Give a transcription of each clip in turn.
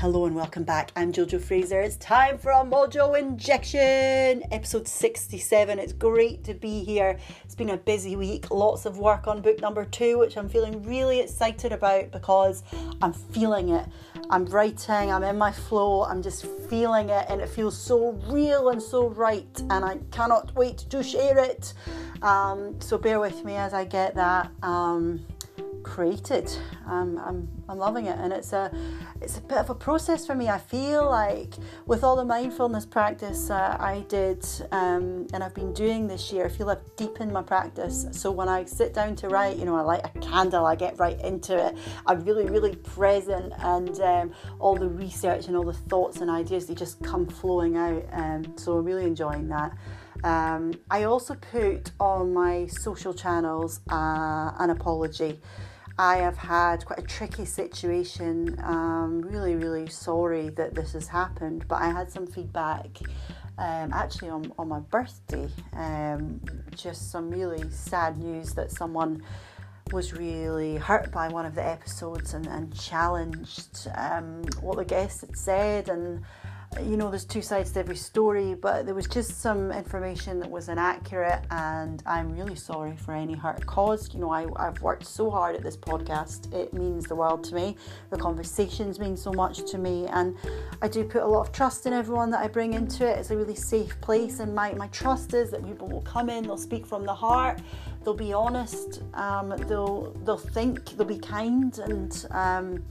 hello and welcome back. I'm Jojo Fraser. It's time for a Mojo Injection, episode 67. It's great to be here. It's been a busy week, lots of work on book number two, which I'm feeling really excited about because I'm feeling it. I'm writing, I'm in my flow, I'm just feeling it, and it feels so real and so right, and I cannot wait to share it. Um, so bear with me as I get that. Um, created. Um, I'm, I'm loving it, and it's a it's a bit of a process for me. I feel like with all the mindfulness practice uh, I did um, and I've been doing this year, I feel I've deepened my practice. So when I sit down to write, you know, I light a candle, I get right into it. I'm really, really present, and um, all the research and all the thoughts and ideas they just come flowing out. Um, so I'm really enjoying that. Um, I also put on my social channels uh, an apology. I have had quite a tricky situation. Um, really, really sorry that this has happened, but I had some feedback um, actually on, on my birthday. Um, just some really sad news that someone was really hurt by one of the episodes and, and challenged um, what the guest had said and you know, there's two sides to every story, but there was just some information that was inaccurate, and I'm really sorry for any hurt caused. You know, I, I've worked so hard at this podcast, it means the world to me. The conversations mean so much to me, and I do put a lot of trust in everyone that I bring into it. It's a really safe place, and my, my trust is that people will come in, they'll speak from the heart, they'll be honest, um, they'll, they'll think, they'll be kind, and um,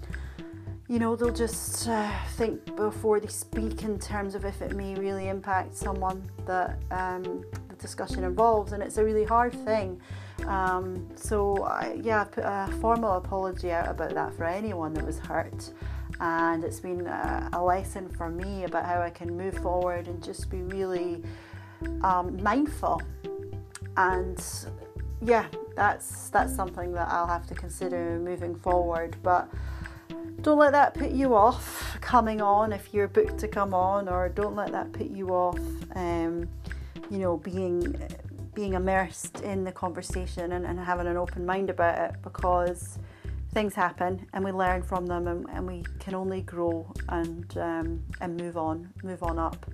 you know, they'll just uh, think before they speak in terms of if it may really impact someone that um, the discussion involves, and it's a really hard thing. Um, so, I, yeah, I put a formal apology out about that for anyone that was hurt, and it's been a, a lesson for me about how I can move forward and just be really um, mindful. And yeah, that's that's something that I'll have to consider moving forward, but don't let that put you off coming on if you're booked to come on, or don't let that put you off, um, you know, being being immersed in the conversation and, and having an open mind about it because things happen and we learn from them and, and we can only grow and um, and move on, move on up.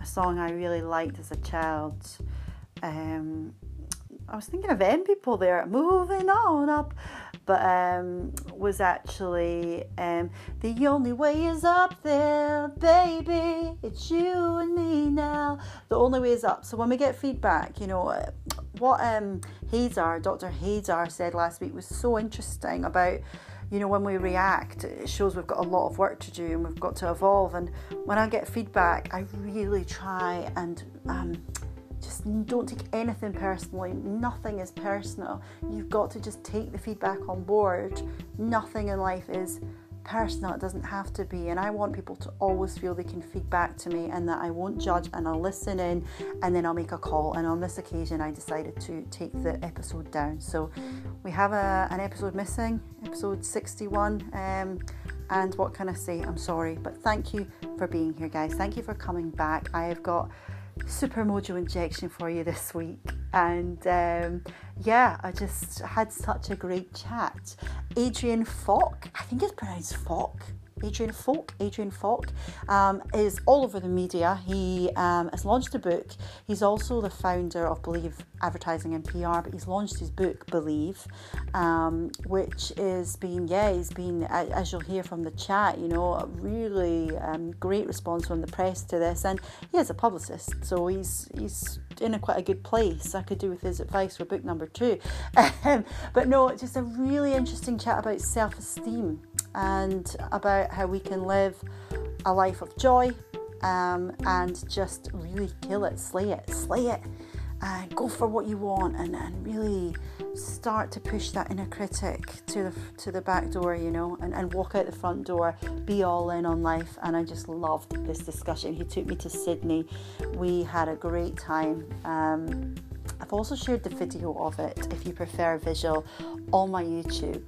A song I really liked as a child. Um, I was thinking of M people there, moving on up but um, was actually um, the only way is up there, baby. It's you and me now. The only way is up. So when we get feedback, you know, what um, Hazar, Dr. Hazar said last week was so interesting about you know, when we react, it shows we've got a lot of work to do and we've got to evolve. And when I get feedback, I really try and um, just don't take anything personally. Nothing is personal. You've got to just take the feedback on board. Nothing in life is personal. It doesn't have to be. And I want people to always feel they can feed back to me and that I won't judge and I'll listen in and then I'll make a call. And on this occasion, I decided to take the episode down. So we have a, an episode missing, episode 61. Um, and what can I say? I'm sorry, but thank you for being here, guys. Thank you for coming back. I have got super mojo injection for you this week. And um, yeah, I just had such a great chat. Adrian Falk, I think it's pronounced Falk. Adrian Falk, Adrian Falk, um, is all over the media. He um, has launched a book. He's also the founder of Believe Advertising and PR, but he's launched his book Believe, um, which is being yeah, he's been as you'll hear from the chat, you know, a really um, great response from the press to this, and he is a publicist, so he's he's in a quite a good place. I could do with his advice for book number two, um, but no, just a really interesting chat about self-esteem and about how we can live a life of joy um, and just really kill it, slay it, slay it, and go for what you want, and, and really start to push that inner critic to the to the back door, you know, and, and walk out the front door, be all in on life. And I just loved this discussion. He took me to Sydney. We had a great time. Um, I've also shared the video of it if you prefer visual on my YouTube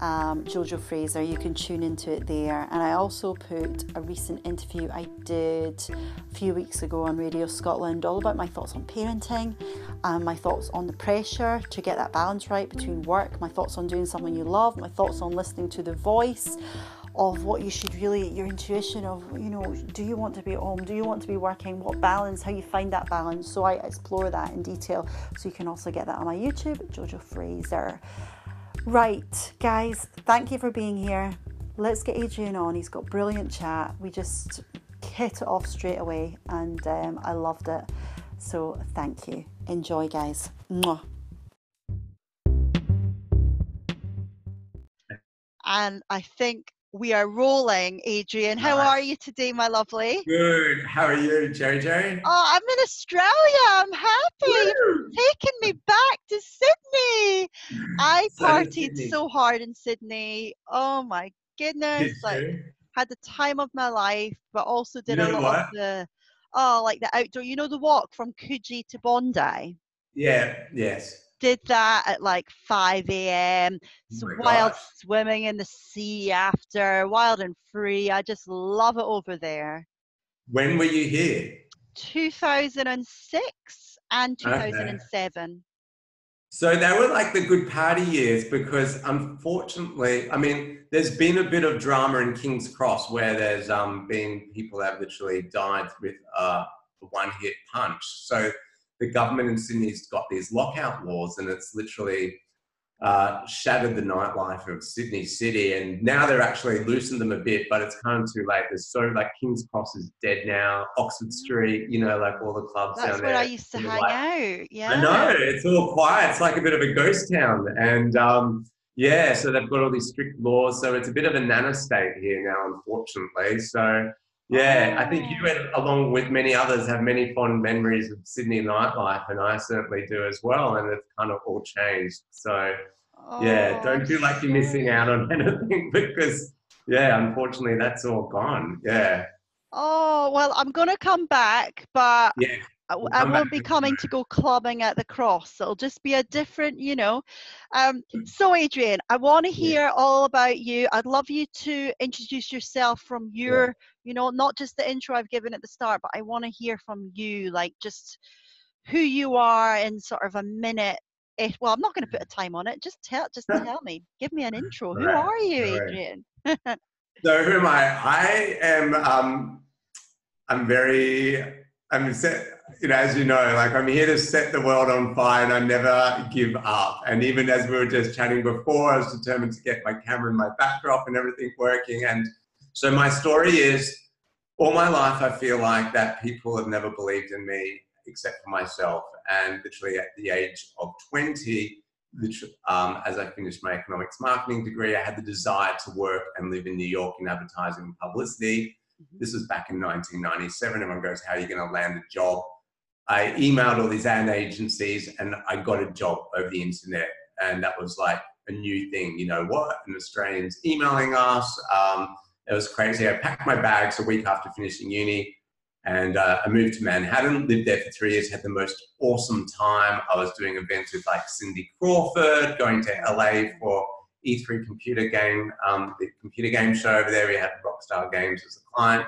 um, Jojo Fraser. You can tune into it there. And I also put a recent interview I did a few weeks ago on Radio Scotland, all about my thoughts on parenting, and my thoughts on the pressure to get that balance right between work, my thoughts on doing something you love, my thoughts on listening to the voice of what you should really, your intuition of, you know, do you want to be at home? Do you want to be working? What balance? How you find that balance? So I explore that in detail. So you can also get that on my YouTube, Jojo Fraser. Right, guys, thank you for being here. Let's get Adrian on. He's got brilliant chat. We just hit it off straight away and um, I loved it. So thank you. Enjoy, guys. Mwah. And I think we are rolling, Adrian. How nice. are you today, my lovely? Good. How are you, Jojo? Oh, I'm in Australia. I'm happy. Taking me back to Sydney. I so partied Sydney. so hard in Sydney. Oh my goodness. like had the time of my life, but also did you know a lot of the oh, like the outdoor. You know the walk from Coogee to Bondi. Yeah. Yes did that at like 5 a.m. Oh wild gosh. swimming in the sea after, wild and free. I just love it over there. When were you here? 2006 and 2007. Okay. So they were like the good party years because unfortunately, I mean, there's been a bit of drama in King's Cross where there's um, been people that have literally died with uh, a one hit punch. So the government in Sydney's got these lockout laws, and it's literally uh, shattered the nightlife of Sydney City. And now they're actually loosened them a bit, but it's kind of too late. There's so like King's Cross is dead now, Oxford Street, you know, like all the clubs That's down there. That's where I used to hang like, out. Yeah, I know it's all quiet. It's like a bit of a ghost town, and um, yeah, so they've got all these strict laws. So it's a bit of a nana state here now, unfortunately. So yeah, I think you, and along with many others, have many fond memories of Sydney nightlife, and I certainly do as well. And it's kind of all changed. So, oh, yeah, don't feel like you're missing out on anything because, yeah, unfortunately, that's all gone. Yeah. Oh well, I'm gonna come back, but yeah. I, I won't be coming to go clubbing at the cross. It'll just be a different, you know. Um, so, Adrian, I want to hear yeah. all about you. I'd love you to introduce yourself from your, yeah. You know, not just the intro I've given at the start, but I want to hear from you, like just who you are in sort of a minute. It, well, I'm not going to put a time on it. Just tell, just tell me. Give me an intro. Who are you, Adrian? so, who am I? I am. Um, I'm very. I'm set you know, as you know, like I'm here to set the world on fire and I never give up. And even as we were just chatting before, I was determined to get my camera and my backdrop and everything working. And so my story is all my life, I feel like that people have never believed in me except for myself. And literally at the age of 20, um, as I finished my economics marketing degree, I had the desire to work and live in New York in advertising and publicity. Mm-hmm. This was back in 1997. Everyone goes, How are you going to land a job? I emailed all these ad agencies and I got a job over the internet. And that was like a new thing. You know what? An Australians emailing us. Um, it was crazy. I packed my bags a week after finishing uni and uh, I moved to Manhattan, lived there for three years, had the most awesome time. I was doing events with like Cindy Crawford, going to LA for E3 computer game, um, the computer game show over there. We had Rockstar Games as a client.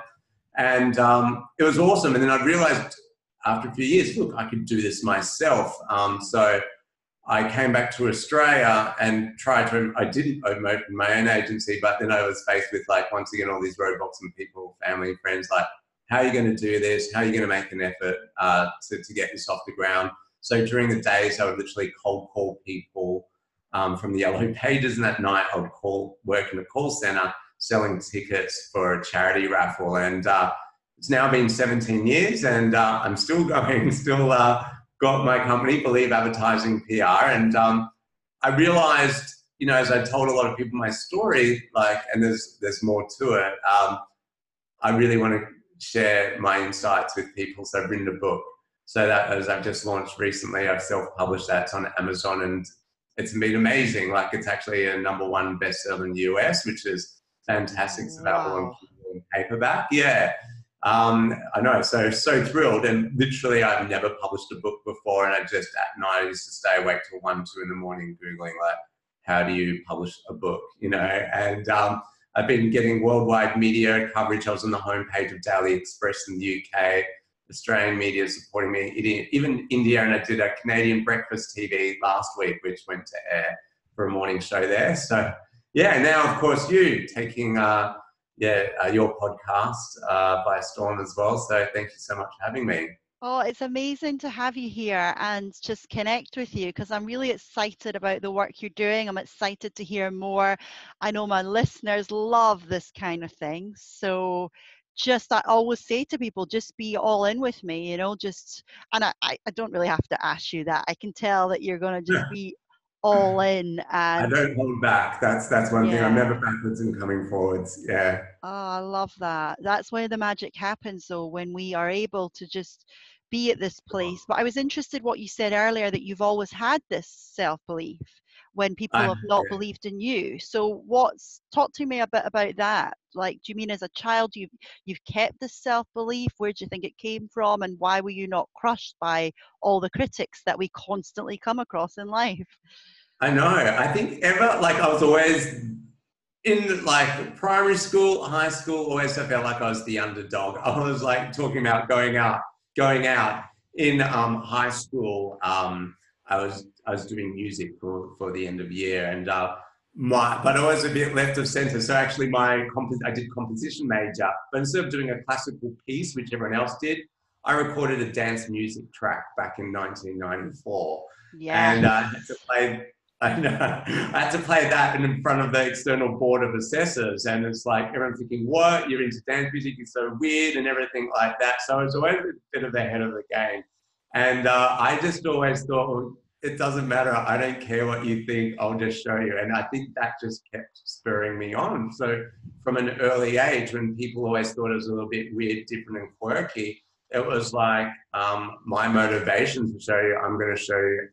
And um, it was awesome. And then I realized after a few years, look, I could do this myself. Um, so I came back to Australia and tried to, I didn't open my own agency, but then I was faced with like, once again, all these roadblocks and people, family, friends, like, how are you going to do this? How are you going to make an effort uh, to, to get this off the ground? So during the days, I would literally cold call people um, from the yellow pages, and that night, I would call, work in a call center selling tickets for a charity raffle. And uh, it's now been 17 years and uh, I'm still going, still uh, got my company, Believe Advertising PR. And um, I realized, you know, as I told a lot of people my story, like, and there's, there's more to it, um, I really want to share my insights with people. So I've written a book. So that as I've just launched recently, I've self-published that. It's on Amazon and it's been amazing. Like it's actually a number one bestseller in the US, which is fantastic. It's available wow. in paperback. Yeah. Um, I know, so so thrilled, and literally, I've never published a book before, and I just at night I used to stay awake till one, two in the morning, googling like, how do you publish a book, you know? And um, I've been getting worldwide media coverage. I was on the homepage of Daily Express in the UK. Australian media supporting me, even India, and I did a Canadian breakfast TV last week, which went to air for a morning show there. So yeah, now of course you taking uh, yeah uh, your podcast uh, by storm as well. So thank you so much for having me. Oh, it's amazing to have you here and just connect with you because I'm really excited about the work you're doing. I'm excited to hear more. I know my listeners love this kind of thing. So just I always say to people, just be all in with me, you know, just and I, I don't really have to ask you that. I can tell that you're gonna just be all in and I don't hold back. That's that's one yeah. thing. I'm never backwards and coming forwards. Yeah. Oh, I love that. That's where the magic happens though, when we are able to just be at this place. But I was interested what you said earlier that you've always had this self belief when people have not believed in you. So what's talk to me a bit about that? Like do you mean as a child you've you've kept this self belief? Where do you think it came from and why were you not crushed by all the critics that we constantly come across in life? I know. I think ever like I was always in like primary school, high school, always I felt like I was the underdog. I was like talking about going out, going out in um, high school. Um, I was I was doing music for, for the end of year and uh, my but I was a bit left of center. So actually my comp- I did composition major, but instead of doing a classical piece, which everyone else did, I recorded a dance music track back in 1994. Yeah. And uh, I had to play I know. I had to play that in front of the external board of assessors, and it's like everyone's thinking, "What? You're into dance music? It's so weird," and everything like that. So I was always a bit of the head of the game, and uh, I just always thought, well, it doesn't matter. I don't care what you think. I'll just show you. And I think that just kept spurring me on. So from an early age, when people always thought it was a little bit weird, different, and quirky, it was like um, my motivation to show you. I'm going to show you,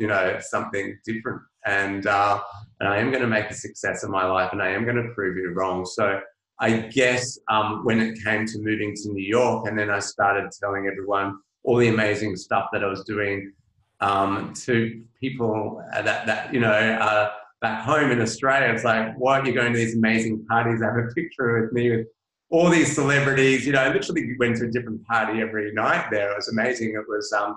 you know, something different, and uh, and I am going to make a success of my life, and I am going to prove you wrong. So. I guess um, when it came to moving to New York, and then I started telling everyone all the amazing stuff that I was doing um, to people that, that you know, uh, back home in Australia. It's like, why are you going to these amazing parties? I have a picture with me with all these celebrities. You know, I literally went to a different party every night there. It was amazing. It was um,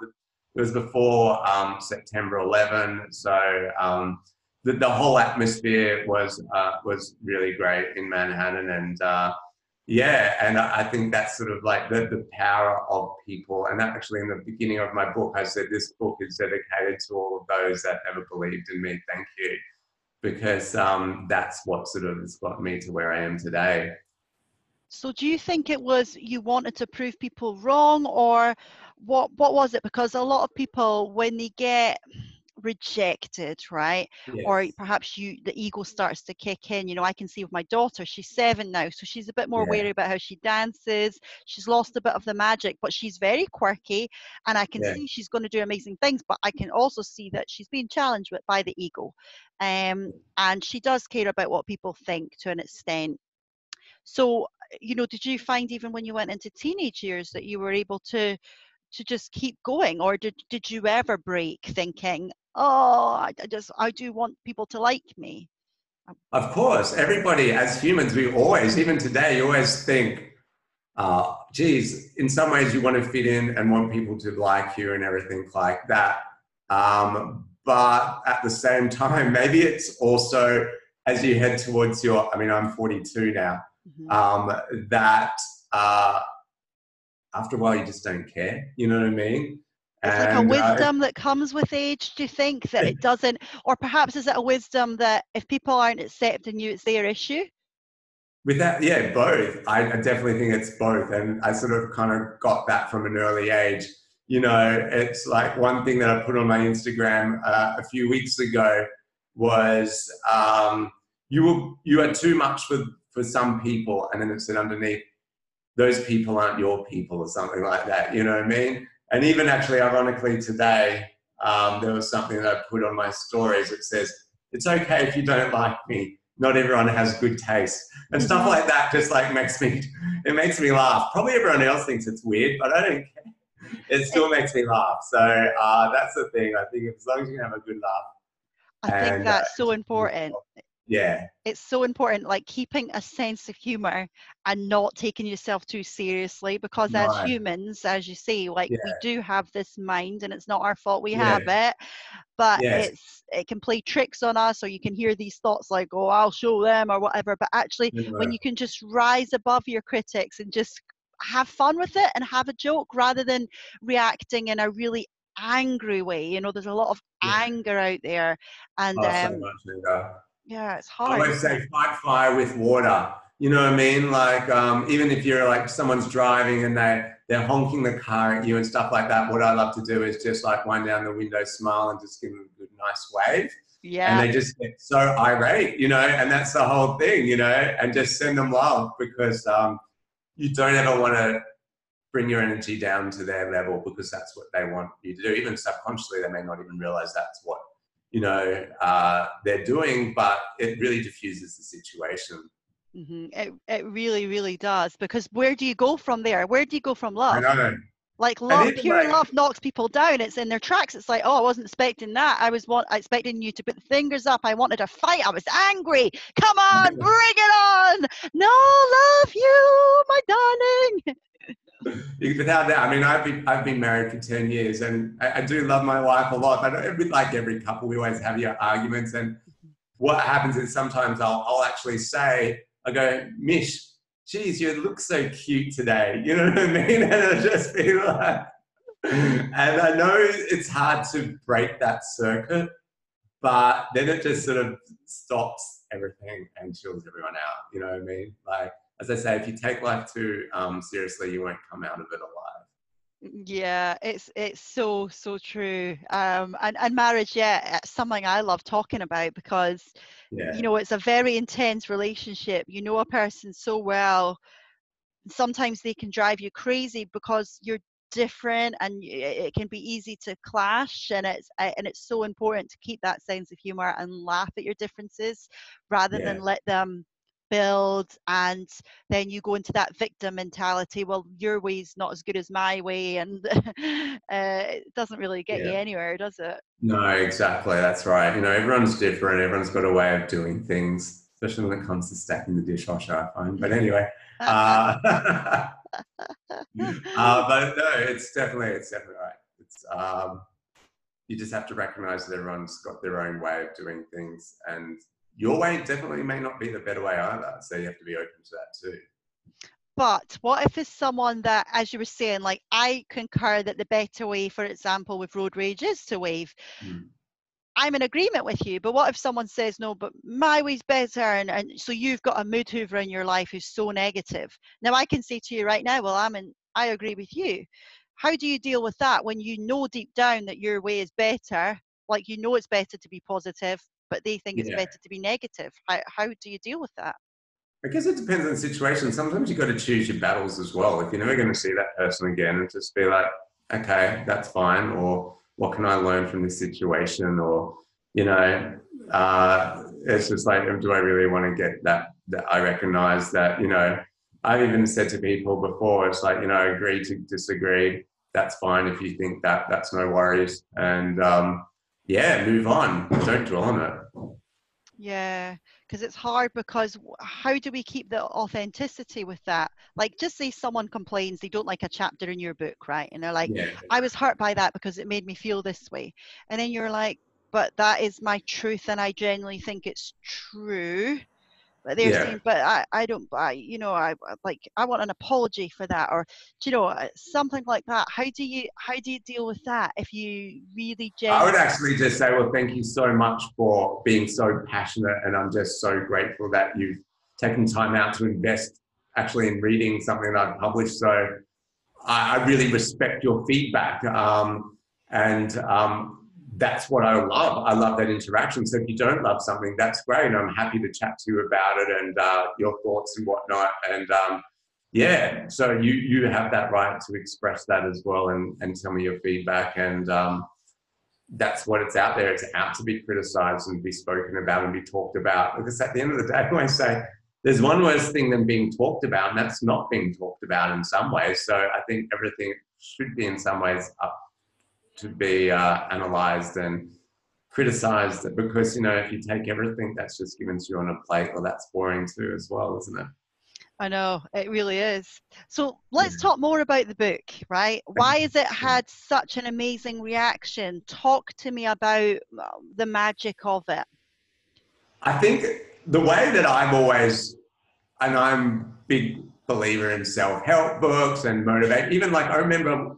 it was before um, September 11, so um, the, the whole atmosphere was uh, was really great in Manhattan, and uh, yeah, and I think that's sort of like the, the power of people. And that actually, in the beginning of my book, I said this book is dedicated to all of those that ever believed in me. Thank you. Because um, that's what sort of has got me to where I am today. So, do you think it was you wanted to prove people wrong, or what? What was it? Because a lot of people, when they get rejected right yes. or perhaps you the ego starts to kick in you know i can see with my daughter she's seven now so she's a bit more yeah. wary about how she dances she's lost a bit of the magic but she's very quirky and i can yeah. see she's going to do amazing things but i can also see that she's being challenged with, by the ego um, and she does care about what people think to an extent so you know did you find even when you went into teenage years that you were able to to just keep going or did, did you ever break thinking oh I, I just i do want people to like me. Of course everybody as humans we always even today you always think uh, geez in some ways you want to fit in and want people to like you and everything like that. Um, but at the same time maybe it's also as you head towards your i mean i'm 42 now mm-hmm. um, that uh, after a while you just don't care you know what i mean it's like a wisdom uh, that comes with age do you think that it doesn't or perhaps is it a wisdom that if people aren't accepting you it's their issue? With that yeah both. I, I definitely think it's both. And i sort of kind of got that from an early age. You know it's like one thing that i put on my instagram uh, a few weeks ago was um, you were you are too much for for some people and then it said underneath those people aren't your people or something like that. You know what i mean and even actually, ironically, today, um, there was something that I put on my stories. It says, It's okay if you don't like me. Not everyone has good taste. And stuff mm-hmm. like that just like makes me, it makes me laugh. Probably everyone else thinks it's weird, but I don't care. It still makes me laugh. So uh, that's the thing. I think as long as you have a good laugh. I think that's uh, so important yeah it's so important like keeping a sense of humor and not taking yourself too seriously because as humans as you say like yeah. we do have this mind and it's not our fault we yeah. have it but yes. it's it can play tricks on us or you can hear these thoughts like oh i'll show them or whatever but actually yeah. when you can just rise above your critics and just have fun with it and have a joke rather than reacting in a really angry way you know there's a lot of anger out there and oh, um, so yeah, it's hard. I always say fight fire with water. You know what I mean? Like um, even if you're like someone's driving and they they're honking the car at you and stuff like that. What I love to do is just like wind down the window, smile, and just give them a good, nice wave. Yeah. And they just get so irate, you know, and that's the whole thing, you know, and just send them love because um, you don't ever want to bring your energy down to their level because that's what they want you to do. Even subconsciously, they may not even realize that's what you know uh, they're doing, but it really diffuses the situation. Mm-hmm. It it really really does because where do you go from there? Where do you go from love? I know. Like love, pure like, love knocks people down. It's in their tracks. It's like, oh, I wasn't expecting that. I was want, expecting you to put the fingers up. I wanted a fight. I was angry. Come on, bring it on. No, love you, my darling. without that, I mean, I've been I've been married for ten years, and I, I do love my wife a lot. But every, like every couple, we always have your arguments. And what happens is sometimes I'll I'll actually say, I go, Mish, geez, you look so cute today. You know what I mean? And I just be like, and I know it's hard to break that circuit, but then it just sort of stops everything and chills everyone out. You know what I mean? Like as I say, if you take life too um, seriously, you won't come out of it alive. Yeah, it's it's so so true. Um, and and marriage, yeah, it's something I love talking about because yeah. you know it's a very intense relationship. You know a person so well. Sometimes they can drive you crazy because you're different and it can be easy to clash and it's and it's so important to keep that sense of humor and laugh at your differences rather yeah. than let them build and then you go into that victim mentality well your way's not as good as my way and uh, it doesn't really get yeah. you anywhere does it no exactly that's right you know everyone's different everyone's got a way of doing things especially when it comes to stacking the dishwasher i find but anyway uh, uh, but no it's definitely it's definitely right it's um, you just have to recognize that everyone's got their own way of doing things and your way definitely may not be the better way either. So you have to be open to that too. But what if it's someone that, as you were saying, like I concur that the better way, for example, with road rage is to wave. Mm. I'm in agreement with you, but what if someone says, no, but my way's better? And, and so you've got a mood hoover in your life who's so negative. Now I can say to you right now, well, I'm in, I agree with you. How do you deal with that when you know deep down that your way is better? Like you know it's better to be positive, but they think it's yeah. better to be negative. How, how do you deal with that? I guess it depends on the situation. Sometimes you've got to choose your battles as well. If you're never going to see that person again, and just be like, okay, that's fine, or what can I learn from this situation, or you know, uh, it's just like, do I really want to get that? That I recognize that you know, I've even said to people before, it's like you know, agree to disagree. That's fine if you think that. That's no worries, and um, yeah, move on. Don't dwell on it. Yeah, because it's hard because how do we keep the authenticity with that? Like, just say someone complains they don't like a chapter in your book, right? And they're like, yeah. I was hurt by that because it made me feel this way. And then you're like, but that is my truth and I genuinely think it's true but they're yeah. saying but i i don't buy you know i like i want an apology for that or you know uh, something like that how do you how do you deal with that if you really genuinely... i would actually just say well thank you so much for being so passionate and i'm just so grateful that you've taken time out to invest actually in reading something that i've published so i, I really respect your feedback um, and um, that's what I love. I love that interaction. So if you don't love something, that's great. I'm happy to chat to you about it and uh, your thoughts and whatnot. And um, yeah, so you you have that right to express that as well and and tell me your feedback. And um, that's what it's out there. It's out to be criticized and be spoken about and be talked about. Because at the end of the day, I always say there's one worse thing than being talked about, and that's not being talked about in some ways. So I think everything should be in some ways up to be uh, analyzed and criticized because you know if you take everything that's just given to you on a plate, well, that's boring too, as well, isn't it? I know it really is. So let's talk more about the book, right? Why has it had such an amazing reaction? Talk to me about the magic of it. I think the way that I've always, and I'm big believer in self-help books and motivate. Even like I remember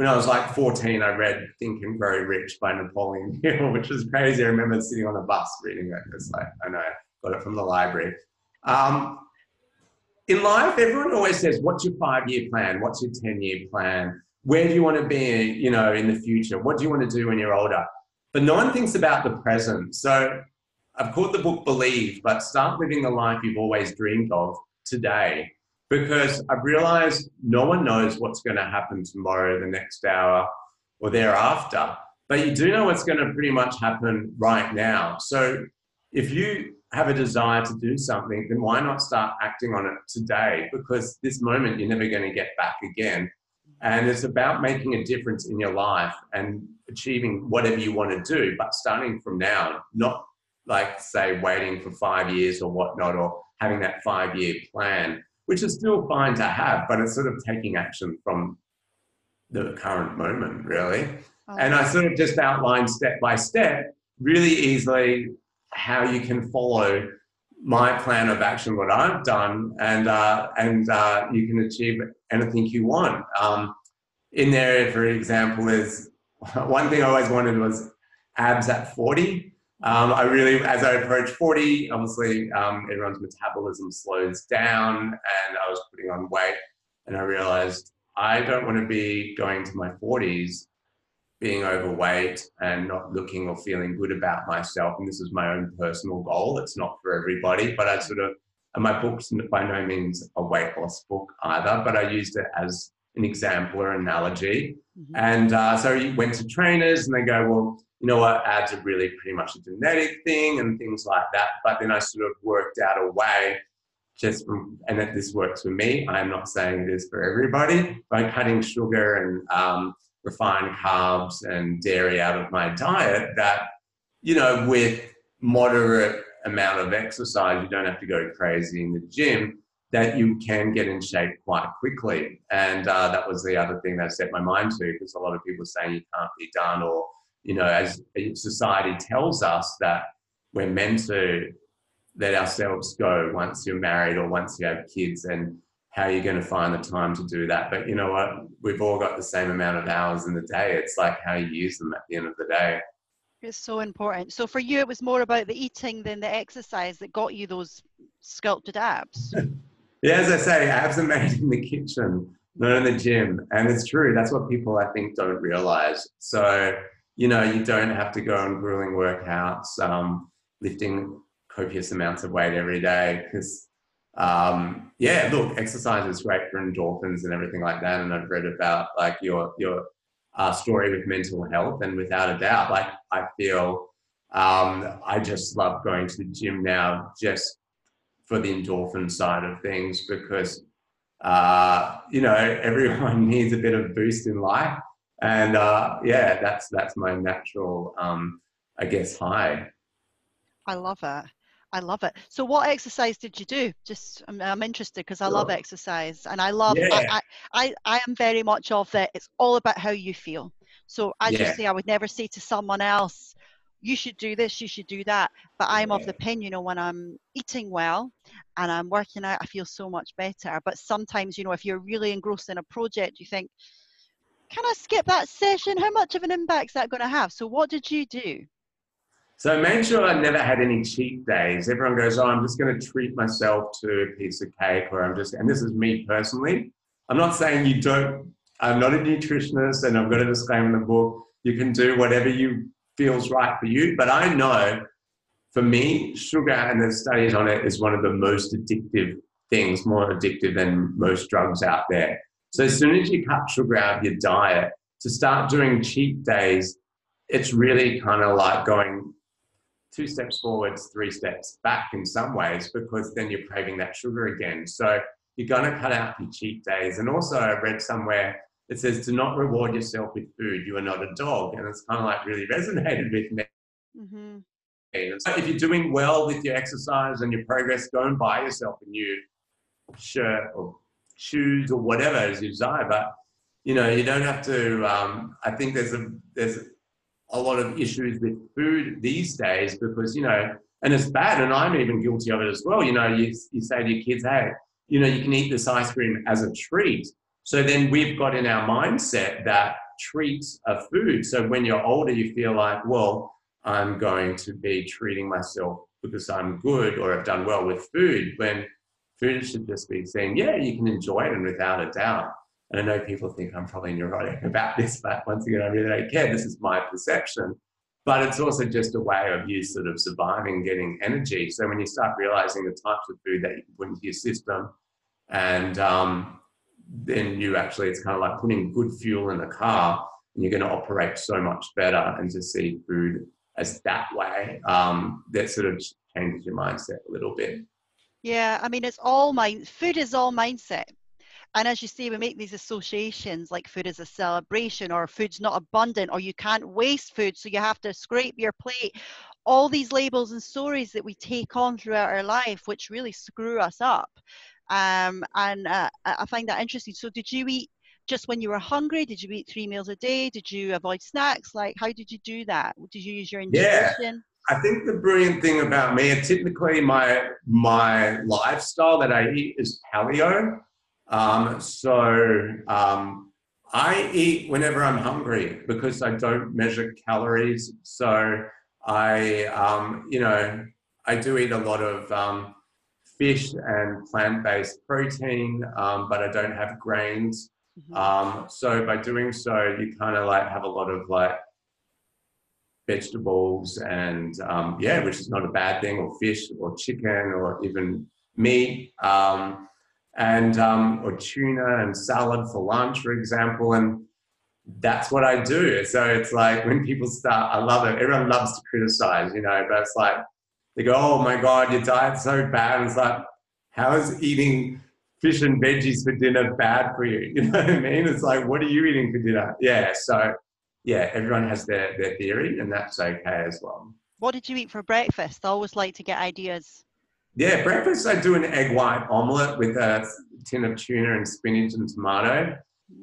when I was like 14, I read Think and Grow Rich by Napoleon Hill, which was crazy. I remember sitting on a bus reading it. It's like I know, I got it from the library. Um, in life, everyone always says, "What's your five-year plan? What's your ten-year plan? Where do you want to be? You know, in the future? What do you want to do when you're older?" But no one thinks about the present. So I've called the book Believe, but start living the life you've always dreamed of today. Because I've realized no one knows what's going to happen tomorrow, the next hour, or thereafter. But you do know what's going to pretty much happen right now. So if you have a desire to do something, then why not start acting on it today? Because this moment you're never going to get back again. And it's about making a difference in your life and achieving whatever you want to do, but starting from now, not like say waiting for five years or whatnot, or having that five year plan, which is still fine to have, but it's sort of taking action from the current moment, really. Oh. And I sort of just outlined step by step, really easily, how you can follow my plan of action, what I've done, and uh, and uh, you can achieve anything you want. Um, in there, for example, is one thing I always wanted was abs at 40. Um, I really, as I approach 40, obviously um, everyone's metabolism slows down and I was putting on weight and I realized I don't want to be going to my 40s being overweight and not looking or feeling good about myself. And this is my own personal goal. It's not for everybody, but I sort of, and my book's by no means a weight loss book either, but I used it as an example or analogy. Mm-hmm. And uh, so you went to trainers and they go, well, you know what, ads are really pretty much a genetic thing and things like that. But then I sort of worked out a way just from, and that this works for me. I'm not saying it is for everybody, by cutting sugar and um, refined carbs and dairy out of my diet that, you know, with moderate amount of exercise, you don't have to go crazy in the gym, that you can get in shape quite quickly. And uh, that was the other thing that I set my mind to because a lot of people are saying you can't be done or you know, as society tells us that we're meant to let ourselves go once you're married or once you have kids and how are you're going to find the time to do that. But you know what? We've all got the same amount of hours in the day. It's like how you use them at the end of the day. It's so important. So for you, it was more about the eating than the exercise that got you those sculpted abs. yeah, as I say, abs are made in the kitchen, not in the gym. And it's true. That's what people, I think, don't realize. So you know, you don't have to go on grueling workouts, um, lifting copious amounts of weight every day. Because, um, yeah, look, exercise is great for endorphins and everything like that. And I've read about like your your uh, story with mental health, and without a doubt, like I feel um, I just love going to the gym now, just for the endorphin side of things, because uh, you know everyone needs a bit of boost in life and uh, yeah, that's that's my natural, um, I guess, high. I love it. I love it. So, what exercise did you do? Just, I'm, I'm interested because I sure. love exercise, and I love. Yeah. I, I, I am very much of that. It's all about how you feel. So, as yeah. you say, I would never say to someone else, "You should do this, you should do that." But I'm yeah. of the opinion, you know, when I'm eating well and I'm working out, I feel so much better. But sometimes, you know, if you're really engrossed in a project, you think, can I skip that session? How much of an impact is that going to have? So, what did you do? So, I made sure I never had any cheat days. Everyone goes, Oh, I'm just going to treat myself to a piece of cake, or I'm just, and this is me personally. I'm not saying you don't, I'm not a nutritionist, and I've got a disclaimer in the book. You can do whatever you feels right for you. But I know for me, sugar and the studies on it is one of the most addictive things, more addictive than most drugs out there. So as soon as you cut sugar out of your diet, to start doing cheat days, it's really kind of like going two steps forwards, three steps back in some ways, because then you're craving that sugar again. So you're going to cut out your cheat days. And also, I read somewhere it says, "Do not reward yourself with food. You are not a dog," and it's kind of like really resonated with me. Mm-hmm. So if you're doing well with your exercise and your progress, go and buy yourself a new shirt or shoes or whatever as you desire. But you know, you don't have to. Um, I think there's a there's a lot of issues with food these days because you know, and it's bad, and I'm even guilty of it as well. You know, you you say to your kids, hey, you know, you can eat this ice cream as a treat. So then we've got in our mindset that treats are food. So when you're older, you feel like, well, I'm going to be treating myself because I'm good or I've done well with food. When food should just be saying, yeah, you can enjoy it and without a doubt. And I know people think I'm probably neurotic about this, but once again, I really don't care. This is my perception. But it's also just a way of you sort of surviving, getting energy. So when you start realizing the types of food that you put into your system, and um, then you actually, it's kind of like putting good fuel in a car, and you're going to operate so much better. And to see food as that way, um, that sort of changes your mindset a little bit. Yeah, I mean, it's all mind. Food is all mindset. And as you say, we make these associations like food is a celebration or food's not abundant or you can't waste food, so you have to scrape your plate. All these labels and stories that we take on throughout our life, which really screw us up. Um, and uh, I find that interesting. So, did you eat just when you were hungry? Did you eat three meals a day? Did you avoid snacks? Like, how did you do that? Did you use your intuition? Yeah. I think the brilliant thing about me, and typically my my lifestyle that I eat is paleo. Um, so um, I eat whenever I'm hungry because I don't measure calories. So I, um, you know, I do eat a lot of um, fish and plant-based protein, um, but I don't have grains. Mm-hmm. Um, so by doing so, you kind of like have a lot of like vegetables and um, yeah, which is not a bad thing, or fish or chicken or even meat. Um, and um, or tuna and salad for lunch, for example, and that's what I do. So it's like when people start, I love it. Everyone loves to criticize, you know, but it's like they go, "Oh my God, your diet's so bad." And it's like, how is eating fish and veggies for dinner bad for you? You know what I mean? It's like, what are you eating for dinner? Yeah. So yeah, everyone has their, their theory and that's okay as well. What did you eat for breakfast? I always like to get ideas. Yeah, breakfast I do an egg white omelette with a tin of tuna and spinach and tomato.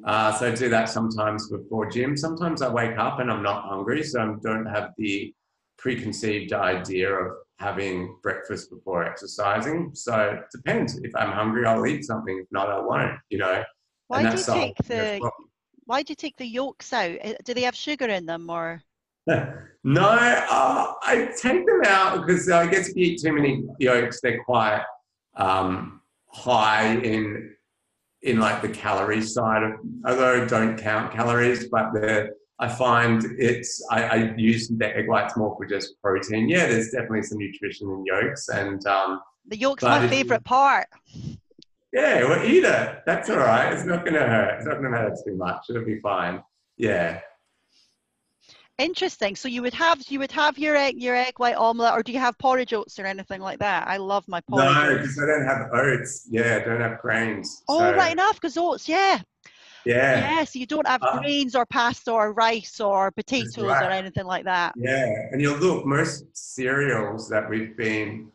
Uh, so I do that sometimes before gym. Sometimes I wake up and I'm not hungry, so I don't have the preconceived idea of having breakfast before exercising. So it depends. If I'm hungry, I'll eat something. If not, I won't. You know. Why do you take the Why do you take the yolks out? Eh, do they have sugar in them or? no, uh, I take them out because I guess if you eat too many yolks, they're quite um, high in in like the calorie side of. Although don't count calories, but they're I find it's I, I, use the egg whites more for just protein. Yeah, there's definitely some nutrition in yolks, and um, the yolk's my favorite part. Yeah, well, eat it. That's all right. It's not going to hurt. It's not going to hurt too much. It'll be fine. Yeah. Interesting. So you would have you would have your egg your egg white omelette, or do you have porridge oats or anything like that? I love my porridge. No, because I don't have oats. Yeah, I don't have grains. Oh, so. right enough. Because oats, yeah, yeah. Yeah, so you don't have uh, grains or pasta or rice or potatoes right. or anything like that. Yeah, and you'll look, most cereals that we've been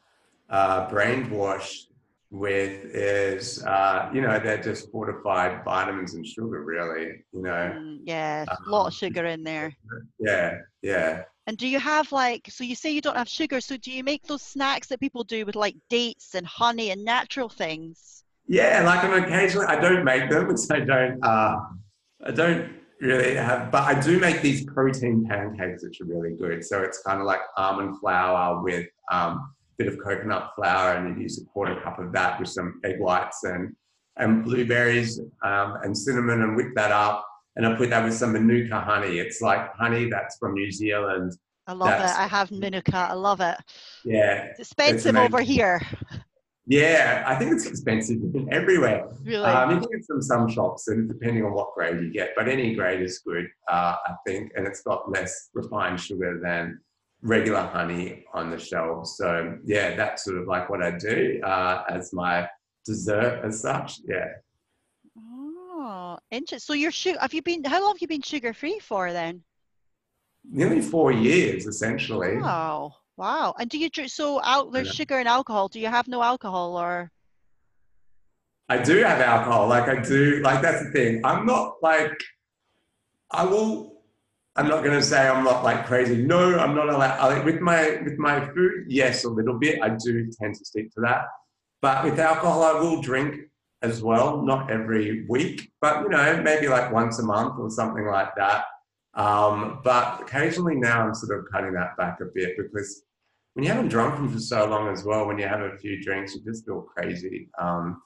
uh, brainwashed with is, uh, you know, they're just fortified vitamins and sugar, really, you know. Mm, yeah, um, a lot of sugar in there. Yeah, yeah. And do you have like, so you say you don't have sugar, so do you make those snacks that people do with like dates and honey and natural things? Yeah, like I'm occasionally I don't make them, because I don't uh, I don't really have, but I do make these protein pancakes, which are really good. So it's kind of like almond flour with um, bit of coconut flour, and you use a quarter cup of that with some egg whites and and blueberries um, and cinnamon, and whip that up. And I put that with some manuka honey. It's like honey that's from New Zealand. I love it. I have manuka. I love it. Yeah, it's expensive over here. Yeah, I think it's expensive everywhere. Really? Um, you can get some some shops, and depending on what grade you get, but any grade is good, uh, I think, and it's got less refined sugar than regular honey on the shelves. So yeah, that's sort of like what I do uh, as my dessert as such. Yeah. Oh, interesting. So you're sugar. Have you been? How long have you been sugar free for then? nearly four years, essentially. Wow, wow! And do you drink? So out there's yeah. sugar and alcohol. Do you have no alcohol or? I do have alcohol. Like I do. Like that's the thing. I'm not like. I will. I'm not going to say I'm not like crazy. No, I'm not allowed. I, with my with my food, yes, a little bit. I do tend to stick to that. But with alcohol, I will drink as well. Not every week, but you know, maybe like once a month or something like that. Um, but occasionally now, I'm sort of cutting that back a bit because when you haven't drunk for so long as well, when you have a few drinks, you just feel crazy. Um,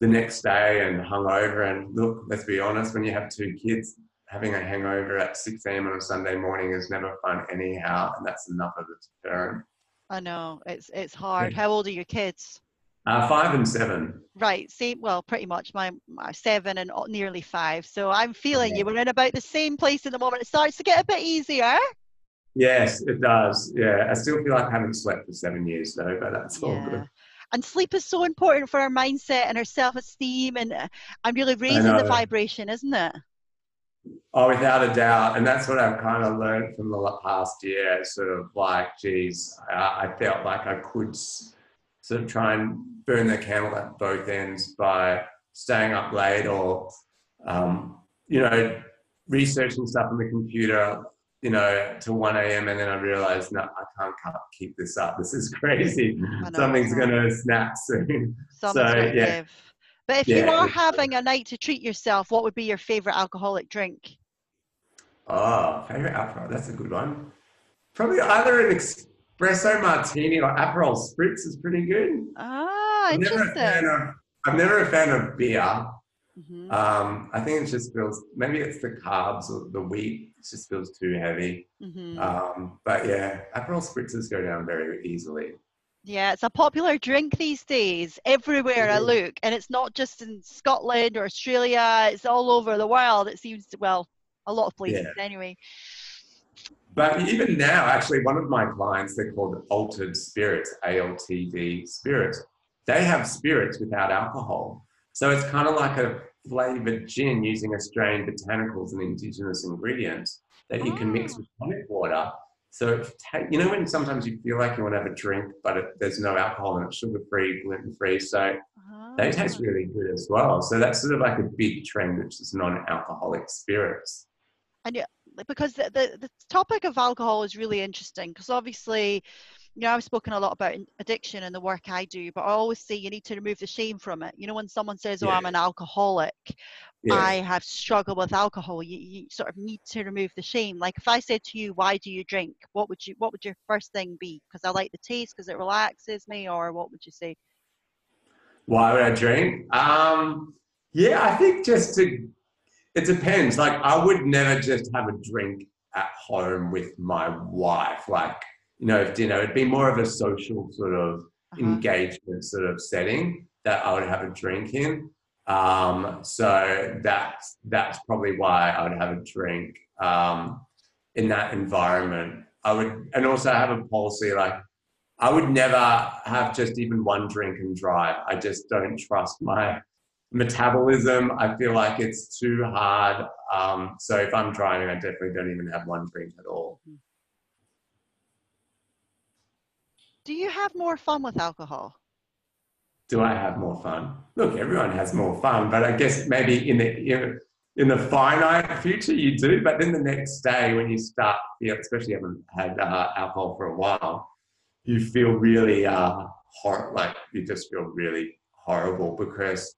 the next day and hungover. And look, let's be honest, when you have two kids, having a hangover at 6 a.m. on a Sunday morning is never fun anyhow, and that's enough of a parent. I know it's it's hard. How old are your kids? Uh, five and seven. Right. Same. Well, pretty much. My, my seven and nearly five. So I'm feeling yeah. you. We're in about the same place at the moment. It starts to get a bit easier. Yes, it does. Yeah. I still feel like I haven't slept for seven years though, but that's yeah. all good. And sleep is so important for our mindset and our self-esteem, and uh, I'm really raising the vibration, isn't it? Oh, without a doubt. And that's what I've kind of learned from the past year. Sort of like, geez, I, I felt like I could sort of try and burn the candle at both ends by staying up late or, um, you know, researching stuff on the computer, you know, to 1 a.m. And then I realized, no, I can't, can't keep this up. This is crazy. Something's going to snap soon. Something's so, yeah. Give. But if yeah, you are having a night to treat yourself, what would be your favorite alcoholic drink? Oh, favorite alcohol. That's a good one. Probably either an espresso martini or Aperol spritz is pretty good. Ah, I'm interesting. Never of, I'm never a fan of beer. Mm-hmm. Um, I think it just feels maybe it's the carbs or the wheat. It just feels too heavy. Mm-hmm. Um, but yeah, Aperol spritzes go down very easily. Yeah, it's a popular drink these days everywhere I look, and it's not just in Scotland or Australia. It's all over the world. It seems well, a lot of places yeah. anyway. But even now, actually, one of my clients, they're called Altered Spirits, ALTD Spirits. They have spirits without alcohol. So it's kind of like a flavored gin using Australian botanicals and indigenous ingredients that you can mix ah. with tonic water so, you know, when sometimes you feel like you want to have a drink, but it, there's no alcohol and it's sugar free, gluten free. So, they taste ah. really good as well. So, that's sort of like a big trend, which is non alcoholic spirits. And yeah, because the, the, the topic of alcohol is really interesting because obviously, you know, I've spoken a lot about addiction and the work I do, but I always say you need to remove the shame from it. You know, when someone says, "Oh, yeah. I'm an alcoholic," yeah. I have struggled with alcohol. You, you sort of need to remove the shame. Like if I said to you, "Why do you drink?" What would you What would your first thing be? Because I like the taste, because it relaxes me, or what would you say? Why would I drink? Um, yeah, I think just to. It depends. Like I would never just have a drink at home with my wife. Like you know, if dinner. It'd be more of a social sort of uh-huh. engagement sort of setting that I would have a drink in. Um, so that's that's probably why I would have a drink um, in that environment. I would, and also I have a policy like I would never have just even one drink and drive. I just don't trust my metabolism. I feel like it's too hard. Um, so if I'm driving, I definitely don't even have one drink at all. Mm-hmm. Do you have more fun with alcohol? Do I have more fun? Look, everyone has more fun, but I guess maybe in the in the finite future you do. But then the next day, when you start, you know, especially haven't had uh, alcohol for a while, you feel really uh, hor- like you just feel really horrible because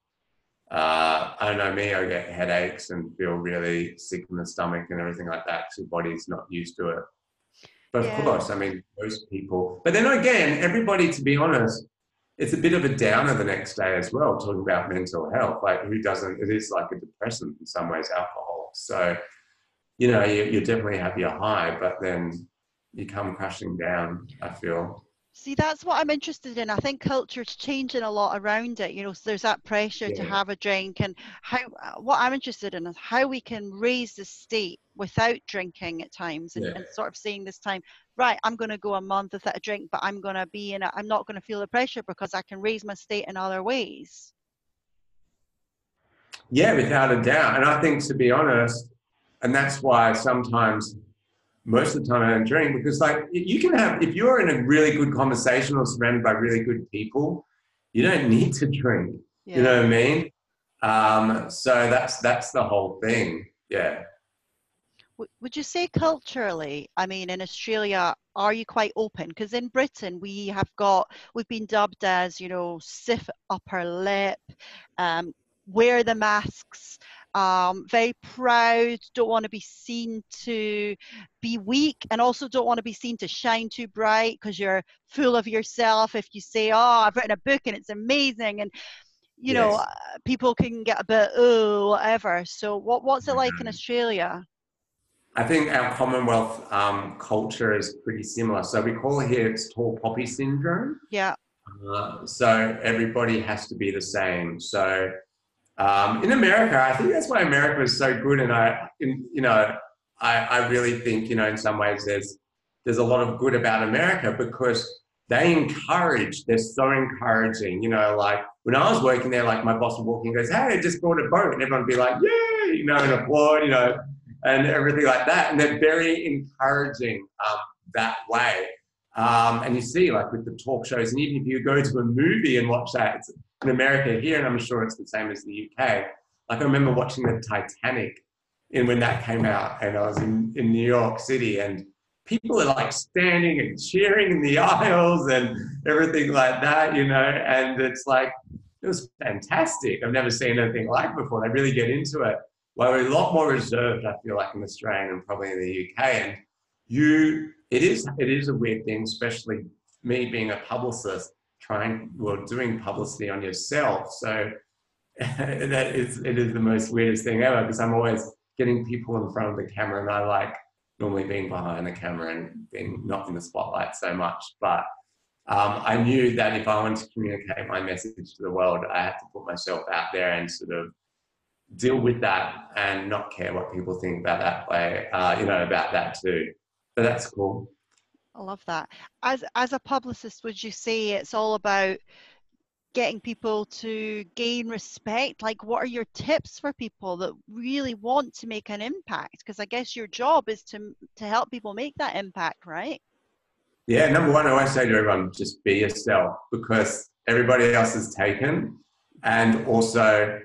uh, I don't know me, I get headaches and feel really sick in the stomach and everything like that because your body's not used to it. But yeah. of course, I mean, most people. But then again, everybody, to be honest, it's a bit of a downer the next day as well, talking about mental health. Like, who doesn't? It is like a depressant in some ways, alcohol. So, you know, you, you definitely have your high, but then you come crashing down, I feel. See, that's what I'm interested in. I think culture's changing a lot around it. You know, so there's that pressure yeah. to have a drink, and how. Uh, what I'm interested in is how we can raise the state without drinking at times, and, yeah. and sort of saying this time, right, I'm going to go a month without a drink, but I'm going to be in. i I'm not going to feel the pressure because I can raise my state in other ways. Yeah, without a doubt, and I think to be honest, and that's why sometimes most of the time I don't drink because like you can have if you're in a really good conversation or surrounded by really good people, you don't need to drink. Yeah. You know what I mean? Um, so that's that's the whole thing. Yeah. Would you say culturally? I mean, in Australia, are you quite open? Because in Britain, we have got we've been dubbed as you know stiff upper lip, um, wear the masks um, very proud, don't want to be seen to be weak, and also don't want to be seen to shine too bright because you're full of yourself. If you say, Oh, I've written a book and it's amazing, and you yes. know, uh, people can get a bit, oh, whatever. So, what, what's it like in mm-hmm. Australia? I think our Commonwealth um, culture is pretty similar. So we call it here it's tall poppy syndrome. Yeah. Uh, so everybody has to be the same. So um, in America, I think that's why America is so good. And I, in, you know, I, I really think, you know, in some ways there's, there's a lot of good about America because they encourage, they're so encouraging, you know, like when I was working there, like my boss would walk in and goes, Hey, I just bought a boat. And everyone would be like, yeah, you know, and applaud, you know, and everything like that. And they're very encouraging um, that way. Um, and you see, like with the talk shows, and even if you go to a movie and watch that, it's in America here, and I'm sure it's the same as the UK. Like I remember watching the Titanic, and when that came out, and I was in, in New York City, and people are like standing and cheering in the aisles and everything like that, you know, and it's like it was fantastic. I've never seen anything like before. They really get into it. Well, we're a lot more reserved, I feel like, in Australia and probably in the UK. And you it is it is a weird thing, especially me being a publicist, trying well doing publicity on yourself. So that is it is the most weirdest thing ever because I'm always getting people in front of the camera and I like normally being behind the camera and being not in the spotlight so much. But um, I knew that if I wanted to communicate my message to the world, I had to put myself out there and sort of deal with that and not care what people think about that way, uh, you know, about that too. But that's cool. I love that. As as a publicist, would you say it's all about getting people to gain respect? Like, what are your tips for people that really want to make an impact? Because I guess your job is to to help people make that impact, right? Yeah, number one, I always say to everyone, just be yourself because everybody else is taken, and also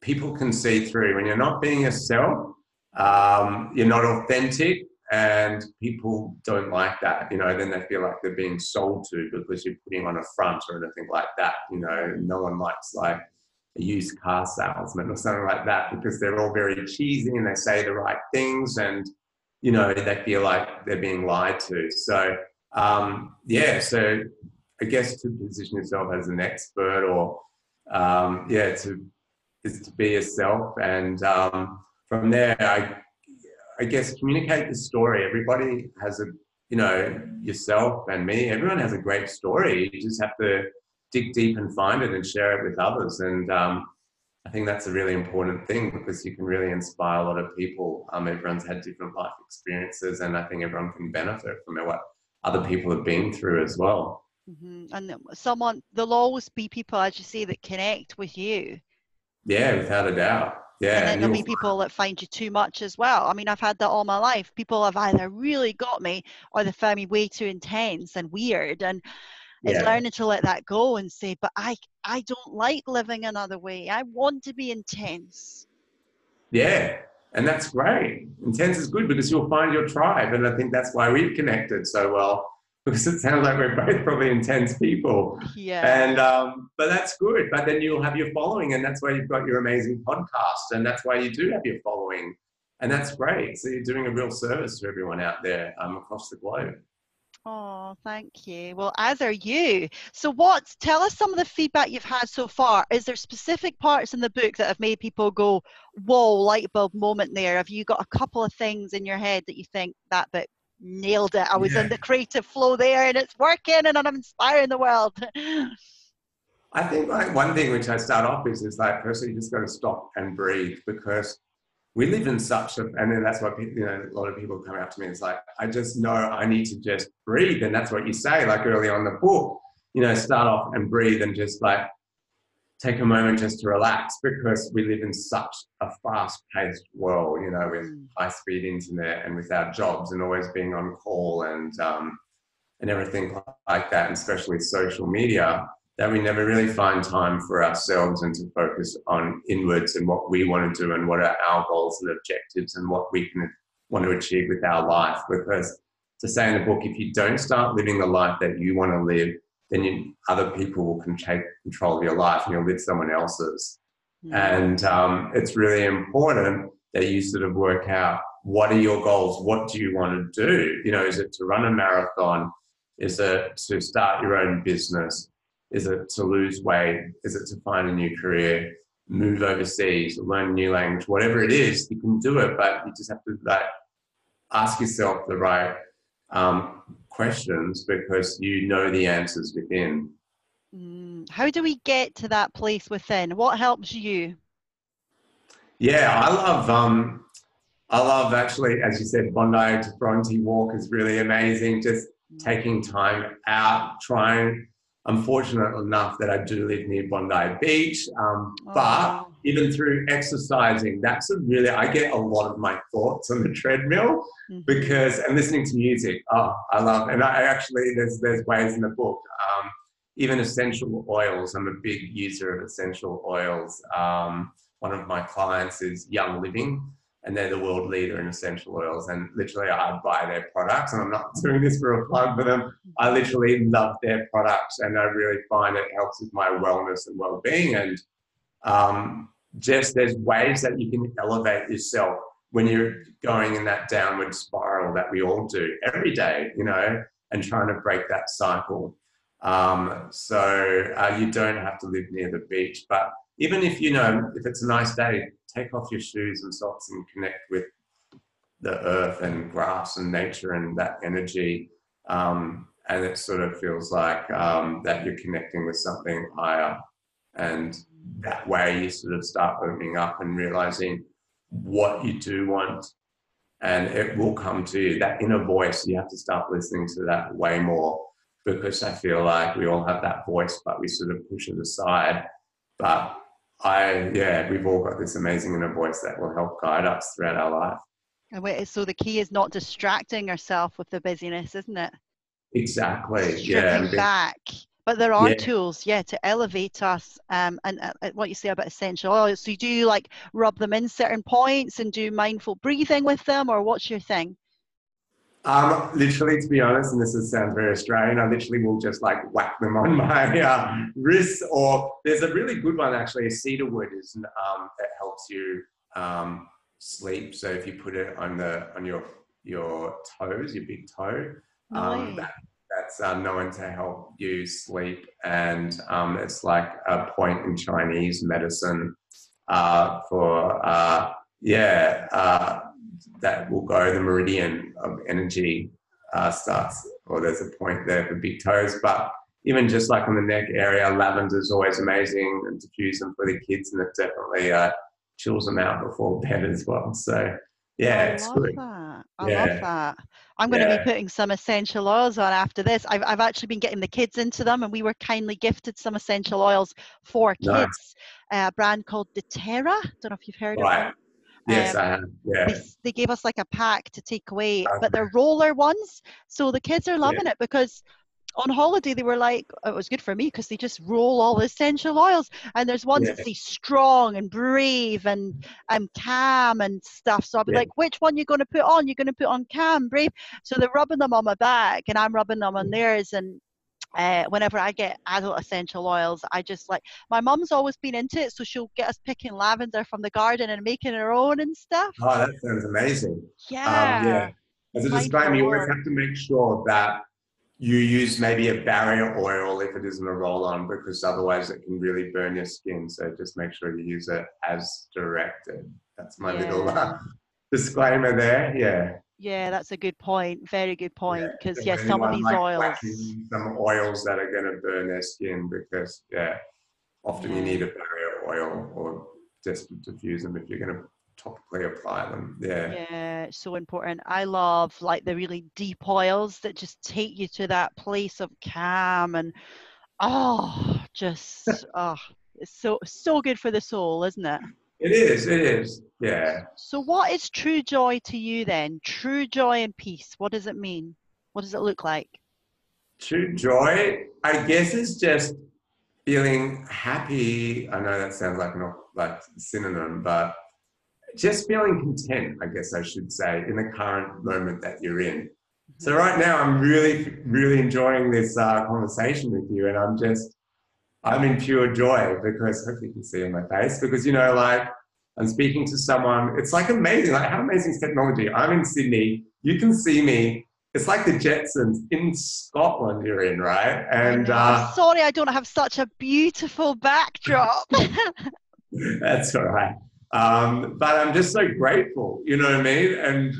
people can see through when you're not being yourself. Um, you're not authentic and people don't like that you know then they feel like they're being sold to because you're putting on a front or anything like that you know. No one likes like a used car salesman or something like that because they're all very cheesy and they say the right things and you know they feel like they're being lied to. So um, yeah so i guess to position yourself as an expert or um, yeah to is to be yourself and um, from there i I guess communicate the story. Everybody has a, you know, yourself and me, everyone has a great story. You just have to dig deep and find it and share it with others. And um, I think that's a really important thing because you can really inspire a lot of people. Um, everyone's had different life experiences, and I think everyone can benefit from what other people have been through as well. Mm-hmm. And someone, there'll always be people, as you say, that connect with you. Yeah, without a doubt. Yeah, and then there'll be people that find you too much as well. I mean, I've had that all my life. People have either really got me or they found me way too intense and weird. And it's yeah. learning to let that go and say, but I I don't like living another way. I want to be intense. Yeah. And that's great. Intense is good because you'll find your tribe. And I think that's why we've connected so well because it sounds like we're both probably intense people. Yeah. And um, but that's good. But then you'll have your following, and that's why you've got your amazing podcast, and that's why you do have your following, and that's great. So you're doing a real service to everyone out there um, across the globe. Oh, thank you. Well, as are you. So, what? Tell us some of the feedback you've had so far. Is there specific parts in the book that have made people go, "Whoa, light bulb moment"? There, have you got a couple of things in your head that you think that bit nailed it. I was yeah. in the creative flow there and it's working and I'm inspiring the world. I think like one thing which I start off is is like firstly you just got to stop and breathe because we live in such a and then that's why people, you know a lot of people come up to me. It's like I just know I need to just breathe and that's what you say like early on the book. You know, start off and breathe and just like take a moment just to relax because we live in such a fast-paced world, you know, with mm. high-speed internet and with our jobs and always being on call and um, and everything like that, and especially social media, that we never really find time for ourselves and to focus on inwards and what we want to do and what are our goals and objectives and what we can want to achieve with our life. Because to say in the book, if you don't start living the life that you want to live, then you, other people can take control of your life and you'll live someone else's. Mm. And um, it's really important that you sort of work out what are your goals? What do you want to do? You know, is it to run a marathon? Is it to start your own business? Is it to lose weight? Is it to find a new career? Move overseas, learn a new language, whatever it is, you can do it, but you just have to like ask yourself the right um, questions because you know the answers within. Mm. How do we get to that place within? What helps you? Yeah, I love um, I love actually, as you said, Bondi to Bronte walk is really amazing. Just mm. taking time out, trying I'm fortunate enough that I do live near Bondi Beach. Um, oh. But even through exercising, that's a really, I get a lot of my thoughts on the treadmill mm-hmm. because, and listening to music, oh, I love, and I actually, there's, there's ways in the book, um, even essential oils. I'm a big user of essential oils. Um, one of my clients is Young Living and they're the world leader in essential oils. And literally, I buy their products, and I'm not doing this for a plug for them. I literally love their products, and I really find it helps with my wellness and well-being. And um, just there's ways that you can elevate yourself when you're going in that downward spiral that we all do every day, you know, and trying to break that cycle. Um, so uh, you don't have to live near the beach, but even if you know if it's a nice day, take off your shoes and socks and connect with the earth and grass and nature and that energy. Um, and it sort of feels like um, that you're connecting with something higher. And that way you sort of start opening up and realizing what you do want. And it will come to you. That inner voice, you have to start listening to that way more because I feel like we all have that voice, but we sort of push it aside. But I yeah, we've all got this amazing inner voice that will help guide us throughout our life. And so the key is not distracting ourselves with the busyness, isn't it? Exactly. Stripping yeah. back. But there are yeah. tools, yeah, to elevate us. Um, and uh, uh, what you say about essential oils. So you do like rub them in certain points and do mindful breathing with them, or what's your thing? Um, literally, to be honest, and this is, sounds very Australian, I literally will just like whack them on my uh, wrists. Or there's a really good one actually. Cedar wood is um, that helps you um, sleep. So if you put it on the on your your toes, your big toe, um, that, that's uh, known to help you sleep. And um, it's like a point in Chinese medicine uh, for uh, yeah uh, that will go, the meridian of energy uh, starts, or there's a point there for big toes. But even just like on the neck area, lavender is always amazing and diffuse them for the kids, and it definitely uh, chills them out before bed as well. So yeah, I it's good. That. I yeah. love that. I'm going yeah. to be putting some essential oils on after this. I've, I've actually been getting the kids into them, and we were kindly gifted some essential oils for kids. Nice. Uh, a brand called doTERRA. Don't know if you've heard right. of it. Yes, um, I have. Yeah. They, they, gave us like a pack to take away, but they're roller ones. So the kids are loving yeah. it because on holiday they were like, it was good for me because they just roll all the essential oils. And there's ones yeah. that say strong and brave and and calm and stuff. So I'll be yeah. like, which one you're going to put on? You're going to put on calm, brave. So they're rubbing them on my back and I'm rubbing them on theirs. And uh, whenever I get adult essential oils, I just like my mum's always been into it, so she'll get us picking lavender from the garden and making our own and stuff. Oh, that sounds amazing. Yeah. Um, yeah. As a disclaimer, you always have to make sure that you use maybe a barrier oil if it isn't a roll on, because otherwise it can really burn your skin. So just make sure you use it as directed. That's my yeah. little uh, disclaimer there. Yeah. Yeah, that's a good point. Very good point. Because yeah, yes, some of these like oils, some oils that are going to burn their skin because yeah, often yeah. you need a barrier oil or just to diffuse them if you're going to topically apply them. Yeah. Yeah, so important. I love like the really deep oils that just take you to that place of calm and oh, just oh It's so so good for the soul, isn't it? It is. It is. Yeah. So, what is true joy to you then? True joy and peace. What does it mean? What does it look like? True joy, I guess, is just feeling happy. I know that sounds like not like synonym, but just feeling content, I guess I should say, in the current moment that you're in. So mm-hmm. right now, I'm really, really enjoying this uh, conversation with you, and I'm just, I'm in pure joy because hopefully you can see in my face because you know, like I'm speaking to someone. It's like amazing. Like how amazing is technology? I'm in Sydney. You can see me. It's like the Jetsons in Scotland. You're in, right? And uh, sorry, I don't have such a beautiful backdrop. That's all right. Um, but I'm just so grateful, you know what I mean? And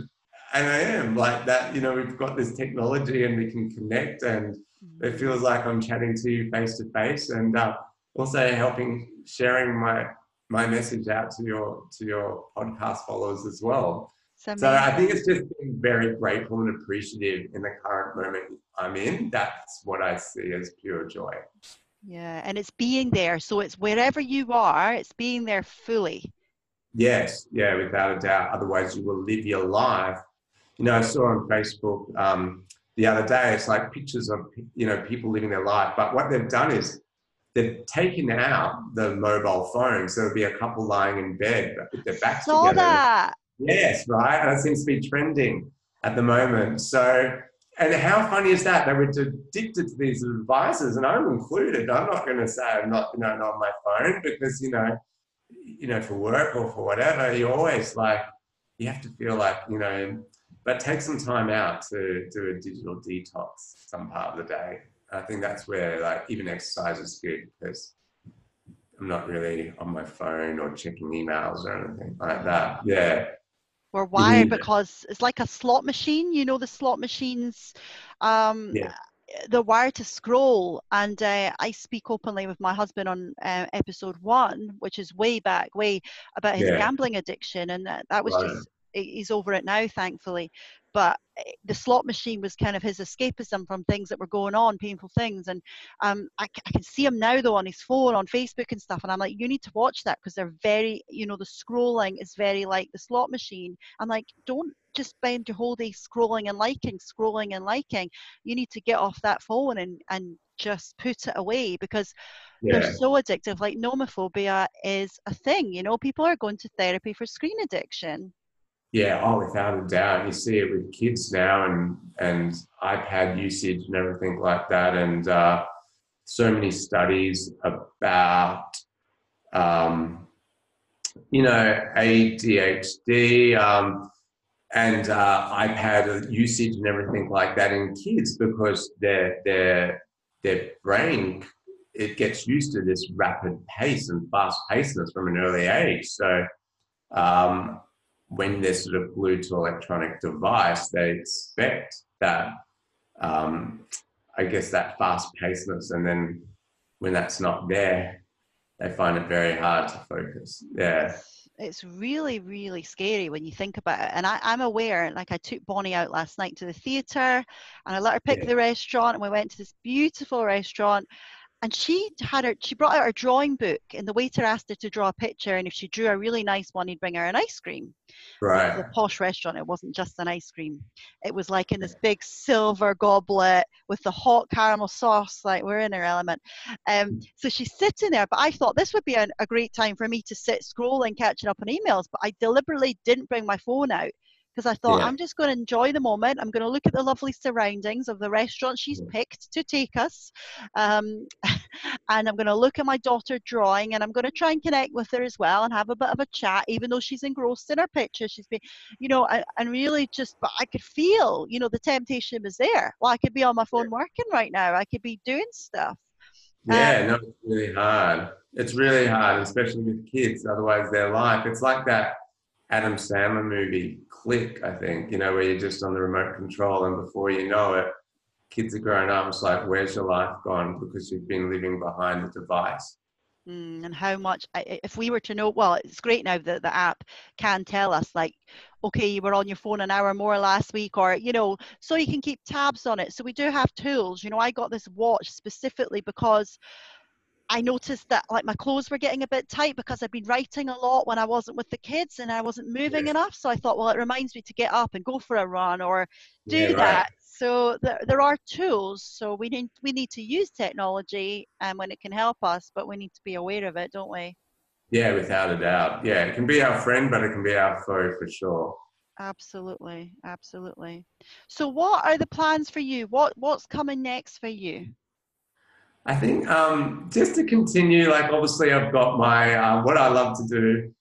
and I am like that, you know, we've got this technology and we can connect and it feels like I'm chatting to you face to face and uh, also helping sharing my my message out to your to your podcast followers as well. So I think it's just being very grateful and appreciative in the current moment I'm in. That's what I see as pure joy. Yeah, and it's being there. So it's wherever you are, it's being there fully. Yes, yeah, without a doubt. Otherwise, you will live your life. You know, I saw on Facebook um, the other day. It's like pictures of you know people living their life, but what they've done is they've taken out the mobile phone. So there'll be a couple lying in bed with their backs Saw together. That. Yes, right. And it seems to be trending at the moment. So and how funny is that? They were addicted to these devices, and I'm included. I'm not going to say I'm not, you know, not on my phone because you know, you know, for work or for whatever, you always like you have to feel like you know, but take some time out to do a digital detox some part of the day. I think that's where like even exercise is good because I'm not really on my phone or checking emails or anything like that. Yeah. We're wired because it's like a slot machine. You know the slot machines. Um, yeah. The wire to scroll, and uh, I speak openly with my husband on uh, episode one, which is way back, way about his yeah. gambling addiction, and that, that was right. just he's over it now, thankfully but eh, the slot machine was kind of his escapism from things that were going on, painful things. And um, I, I, can see him now though on his phone, on Facebook and stuff. And I'm like, you need to watch that because they're very, you know, the scrolling is very like the slot machine. I'm like, don't just spend your whole day scrolling and liking, scrolling and liking. You need to get off that phone and and just put it away because yeah. they're so addictive. Like nomophobia is a thing. You know, people are going to therapy for screen addiction. Yeah, oh, without a doubt. You see it with kids now and and iPad usage and everything like that, and uh, so many studies about um, you know ADHD um, and uh, iPad usage and everything like that in kids because their their their brain it gets used to this rapid pace and fast pacedness from an early age. So um, when they're sort of glued to electronic device, they expect that, um, I guess, that fast pacedness. And then when that's not there, they find it very hard to focus. Yeah. It's really, really scary when you think about it. And I, am aware, like I took Bonnie out last night to the theatre and I let her pick yeah. the restaurant and we went to this beautiful restaurant and she had her she brought out her drawing book and the waiter asked her to draw a picture and if she drew a really nice one he'd bring her an ice cream. Right. the posh restaurant it wasn't just an ice cream. It was like in this big silver goblet with the hot caramel sauce like we're in her element. Um, mm. so she's sitting there but i thought this would be a, a great time for me to sit scrolling catching up on emails but i deliberately didn't bring my phone out because I thought yeah. I'm just going to enjoy the moment. I'm going to look at the lovely surroundings of the restaurant she's picked to take us, um, and I'm going to look at my daughter drawing, and I'm going to try and connect with her as well and have a bit of a chat, even though she's engrossed in her picture. She's been, you know, and, really just, but I could feel, you know, the temptation was there. Well, I could be on my phone working right now. I could be doing stuff. Yeah, um, no, it's really hard. It's really hard, especially with kids. Otherwise, their life. It's like that Adam Sandler movie, Click, I think, you know, where you're just on the remote control and before you know it, kids are growing up. It's like, where's your life gone? Because you've been living behind the device. Mm, and how much, if we were to know, well, it's great now that the app can tell us, like, okay, you were on your phone an hour more last week, or, you know, so you can keep tabs on it. So we do have tools. You know, I got this watch specifically because I noticed that like my clothes were getting a bit tight because I'd been writing a lot when I wasn't with the kids and I wasn't moving enough. So I thought, well, it reminds me to get up and go for a run or do yeah, that. Right. So there, there are tools. So we need we need to use technology and when it can help us, but we need to be aware of it, don't we? Yeah, without a doubt. Yeah, it can be our friend, but it can be our foe for sure. Absolutely, absolutely. So, what are the plans for you? What what's coming next for you? I think um, just to continue, like obviously I've got my uh, what I love to do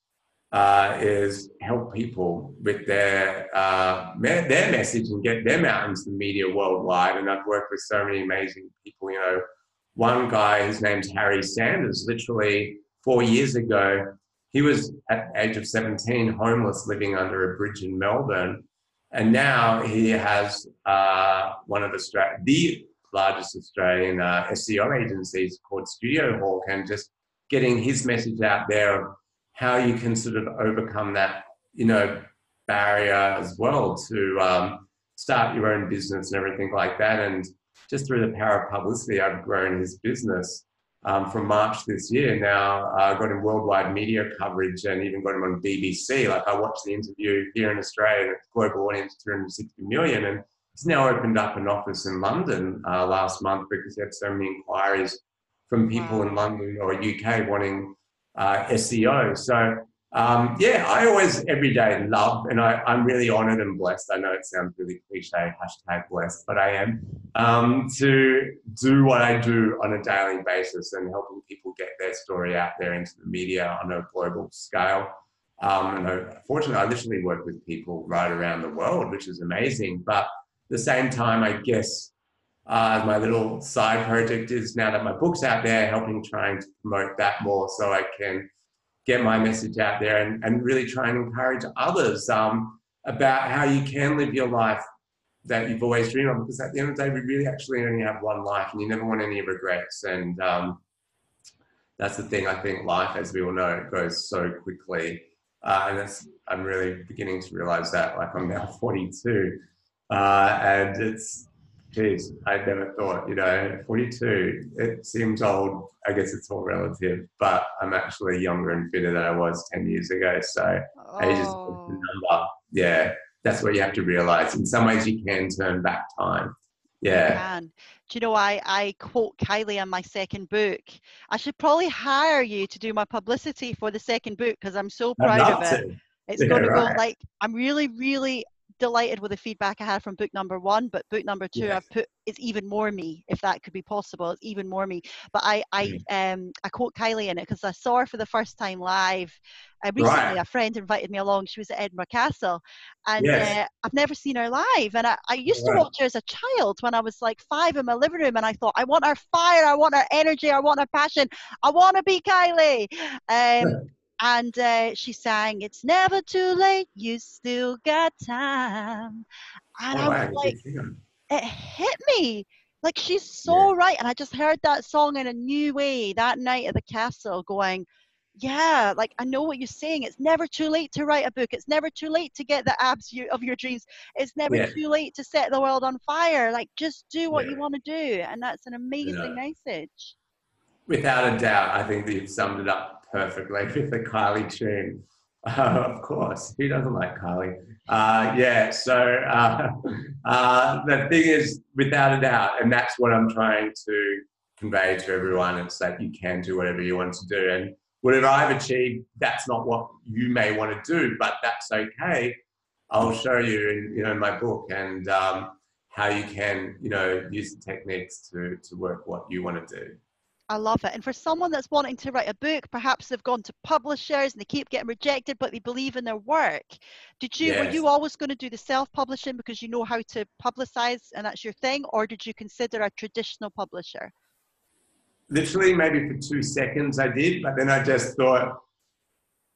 uh, is help people with their uh, me- their message and get them out into the media worldwide. And I've worked with so many amazing people. You know, one guy, his name's Harry Sanders. Literally four years ago, he was at the age of 17 homeless, living under a bridge in Melbourne, and now he has uh, one of Australia, the largest Australian uh, SEO agencies called Studio Hawk, and just getting his message out there of how you can sort of overcome that, you know, barrier as well to um, start your own business and everything like that. And just through the power of publicity, I've grown his business um, from March this year. Now I uh, got him worldwide media coverage and even got him on BBC. Like I watched the interview here in Australia, global audience 360 million, and he's now opened up an office in London uh, last month because he had so many inquiries from people wow. in London or UK wanting uh, SEO. So um, yeah, I always every day love, and I, am really honored and blessed. I know it sounds really cliche, hashtag blessed, but I am um, to do what I do on a daily basis and helping people get their story out there into the media on a global scale. Um, and I, fortunately, I literally work with people right around the world, which is amazing. But the same time, I guess uh, my little side project is now that my book's out there, helping trying to promote that more so I can get my message out there and, and really try and encourage others um, about how you can live your life that you've always dreamed of. Because at the end of the day, we really actually only have one life and you never want any regrets. And um, that's the thing. I think life, as we all know, it goes so quickly. Uh, and I'm really beginning to realize that. Like I'm now 42, uh, and it's geez, I never thought, you know, 42, it seems old. I guess it's all relative, but I'm actually younger and fitter than I was 10 years ago. So oh. age is a number. Yeah, that's what you have to realize. In some ways, you can turn back time. Yeah. Do you know, I, I quote Kylie in my second book. I should probably hire you to do my publicity for the second book because I'm so proud of it. To. It's yeah, going to right. go like, I'm really, really delighted with the feedback I had from book number one, but book number two yes. I've put is even more me, if that could be possible. It's even more me. But I I mm. um I quote Kylie in it because I saw her for the first time live. Uh, recently, right. a friend invited me along. She was at Edinburgh Castle, and yes. uh, I've never seen her live. And I, I used right. to watch her as a child when I was like five in my living room, and I thought, I want her fire, I want her energy, I want her passion, I want to be Kylie. Um, and uh, she sang, "It's never too late, you still got time." And oh, I was like, it hit me. Like she's so yeah. right, and I just heard that song in a new way that night at the castle, going, "Yeah, like I know what you're saying. It's never too late to write a book. It's never too late to get the abs of your dreams. It's never yeah. too late to set the world on fire. Like just do what yeah. you want to do, and that's an amazing message." Without a doubt, I think that you've summed it up perfectly with the Kylie tune. Uh, of course, who doesn't like Kylie? Uh, yeah, so uh, uh, the thing is, without a doubt, and that's what I'm trying to convey to everyone, it's that you can do whatever you want to do. And whatever I've achieved, that's not what you may want to do, but that's okay. I'll show you in you know my book and um, how you can you know use the techniques to to work what you want to do. I love it. And for someone that's wanting to write a book, perhaps they've gone to publishers and they keep getting rejected, but they believe in their work. Did you yes. were you always going to do the self-publishing because you know how to publicize and that's your thing, or did you consider a traditional publisher? Literally, maybe for two seconds I did, but then I just thought,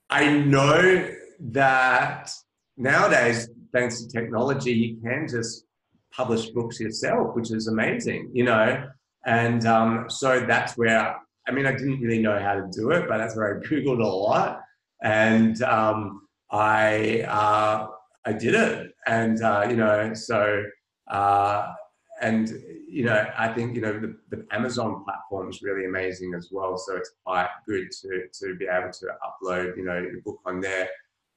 I know that nowadays, thanks to technology, you can just publish books yourself, which is amazing, you know and um, so that's where, I mean, I didn't really know how to do it, but that's where I Googled a lot. And um, I, uh, I did it. And, uh, you know, so, uh, and you know, I think you know the, the Amazon platform is really amazing as well. So it's quite good to to be able to upload, you know, your book on there,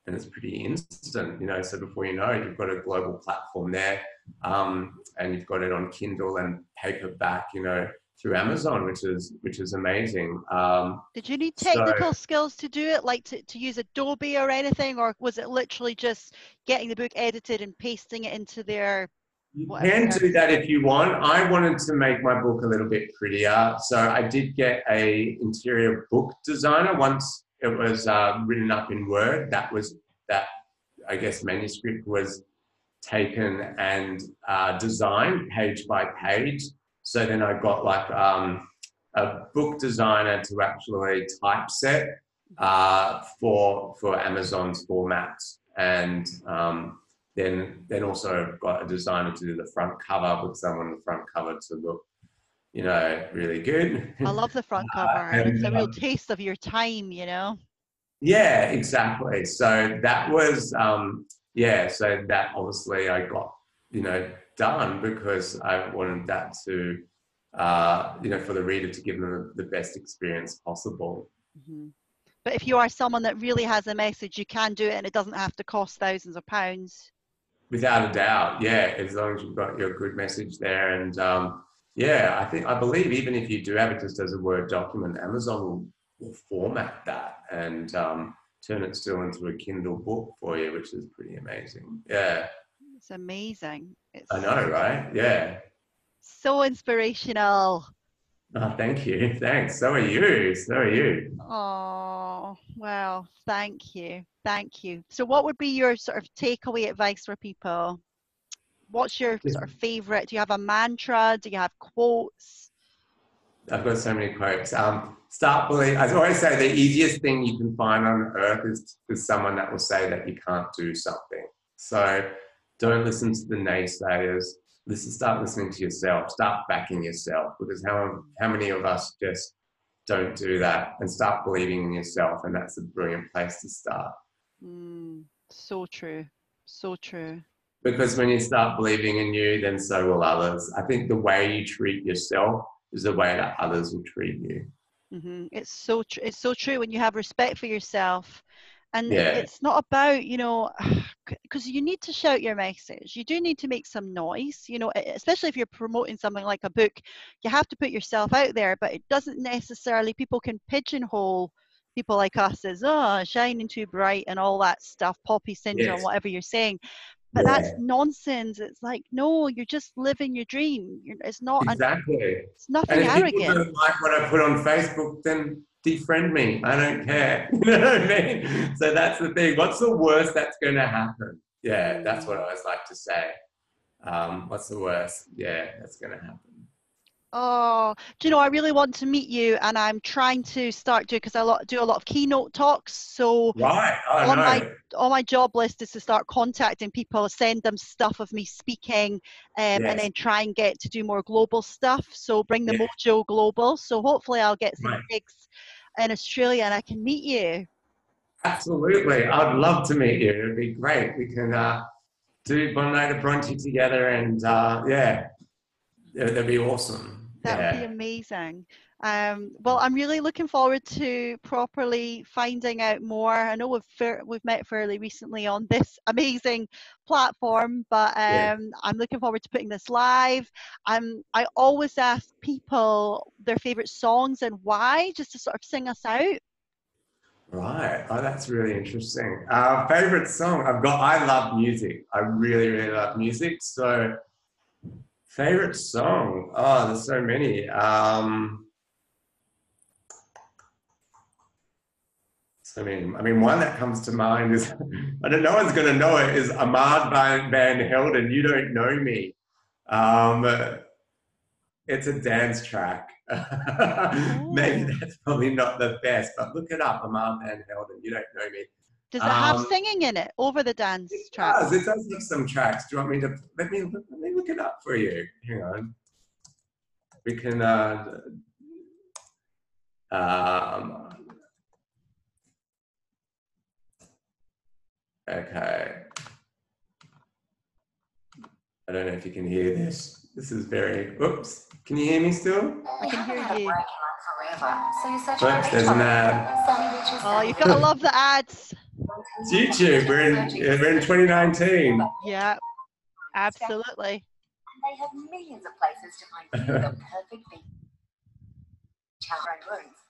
and it's pretty instant. You know, so before you know it, you've got a global platform there, um, and you've got it on Kindle and paperback. You know, through Amazon, which is which is amazing. Um, Did you need technical so, skills to do it, like to, to use Adobe or anything, or was it literally just getting the book edited and pasting it into their? You can do that if you want. I wanted to make my book a little bit prettier, so I did get a interior book designer once it was uh, written up in Word. That was that I guess manuscript was taken and uh, designed page by page so then I got like um, a book designer to actually typeset uh, for for Amazon's formats, and um, then then also got a designer to do the front cover with someone the front cover to look, you know, really good. I love the front cover. Uh, and, it's a real um, taste of your time, you know. Yeah, exactly. So that was um, yeah. So that obviously I got you know done because I wanted that to, uh, you know, for the reader to give them the best experience possible. Mm-hmm. But if you are someone that really has a message, you can do it and it doesn't have to cost thousands of pounds. Without a doubt, yeah, as long as you've got your good message there. And um, yeah, I think, I believe even if you do have it just as a Word document, Amazon will, will format that and um, turn it still into a Kindle book for you, which is pretty amazing. Yeah. It's amazing. It's I know, right? Yeah. So inspirational. Oh, thank you. Thanks. So are you. So are you. Oh, well, thank you. Thank you. So, what would be your sort of takeaway advice for people? What's your sort of favorite? Do you have a mantra? Do you have quotes? I've got so many quotes. Um, start believing. I always say the easiest thing you can find on earth is, is someone that will say that you can't do something. So don't listen to the naysayers. Listen, start listening to yourself. Start backing yourself because how how many of us just don't do that and start believing in yourself, and that's a brilliant place to start. Mm, so true, so true. Because when you start believing in you, then so will others. I think the way you treat yourself is the way that others will treat you. Mm-hmm. It's so tr- it's so true when you have respect for yourself and yeah. it's not about you know because you need to shout your message you do need to make some noise you know especially if you're promoting something like a book you have to put yourself out there but it doesn't necessarily people can pigeonhole people like us as oh shining too bright and all that stuff poppy syndrome yes. whatever you're saying but yeah. that's nonsense it's like no you're just living your dream it's not exactly an, it's nothing and if arrogant people don't like what i put on facebook then defriend me. I don't care. you know what I mean? So that's the thing. What's the worst that's going to happen? Yeah, that's what I always like to say. Um, what's the worst? Yeah, that's going to happen. Oh, do you know, I really want to meet you, and I'm trying to start doing because I do a lot of keynote talks. So right, on my on my job list is to start contacting people, send them stuff of me speaking, um, yes. and then try and get to do more global stuff. So bring the mojo global. So hopefully, I'll get some right. gigs in Australia, and I can meet you. Absolutely, I'd love to meet you. It'd be great. We can uh, do of Bronte together, and uh, yeah, that'd be awesome. That yeah. would be amazing. Um, well, I'm really looking forward to properly finding out more. I know we've we've met fairly recently on this amazing platform, but um, yeah. I'm looking forward to putting this live. Um, I always ask people their favorite songs and why, just to sort of sing us out. Right. Oh, that's really interesting. Uh, favorite song? I've got. I love music. I really, really love music. So Favorite song? Oh, there's so many. Um, so many. I mean, one that comes to mind is I don't. No one's going to know it. Is Armand Van, Van Helden? You don't know me. Um, it's a dance track. Maybe that's probably not the best, but look it up, Armand Van Helden. You don't know me. Does it have um, singing in it over the dance it track? Does. It does have some tracks. Do you want me to let me let me look it up for you? Hang on. We can. Uh, um, okay. I don't know if you can hear this. This is very. Oops. Can you hear me still? I can hear you. Oops, there's an ad. Oh, you've got to love the ads. It's YouTube. We're in, we're in 2019. Yeah, absolutely. They have millions of places to find you the perfect beach.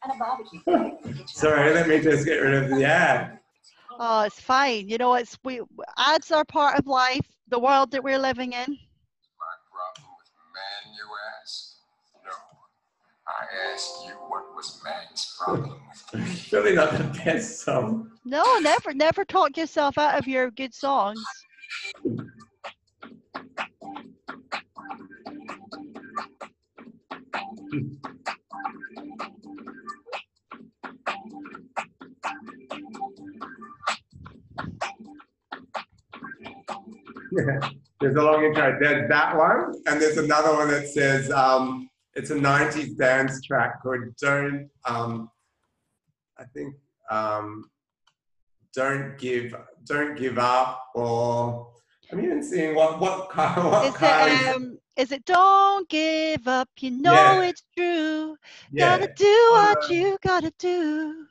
And a barbecue. in the kitchen. Sorry, let me just get rid of the ad. Oh, it's fine. You know, it's we ads are part of life, the world that we're living in. I asked you what was man's problem with me. Surely not the best song. No, never, never talk yourself out of your good songs. Yeah. There's a long intro. There's that one, and there's another one that says um, it's a 90s dance track called "Don't." Um, I think um, "Don't Give, Don't Give Up," or I'm even seeing what what kind what Is kind. it um is it don't give up, you know Yeah. it's true. yeah. Gotta do what Uh, you gotta do.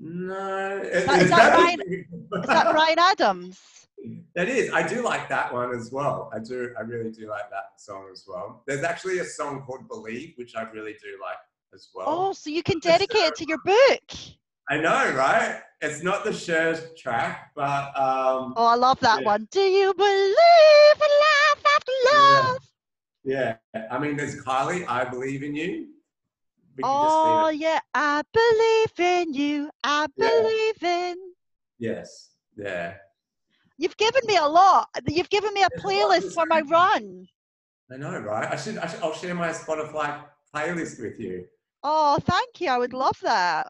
No, Is that- is that Bryan- Is that Bryan Adams? That is. I do like that one as well. I do. I really do like that song as well. There's actually a song called "Believe," which I really do like as well. Oh, so you can dedicate it to your book. I know, right? It's not the Cher track, but um, Oh, I love that Yeah. one. Do you believe in life after Yeah. love? yeah. I mean, there's Kylie. I believe in you. Oh yeah, I believe in you. I Yeah. believe in. Yes. Yeah. You've given me a lot. You've given me a There's a lot playlist for my run. I know, right? I should. I should. I'll share my Spotify playlist with you. Oh, thank you. I would love that.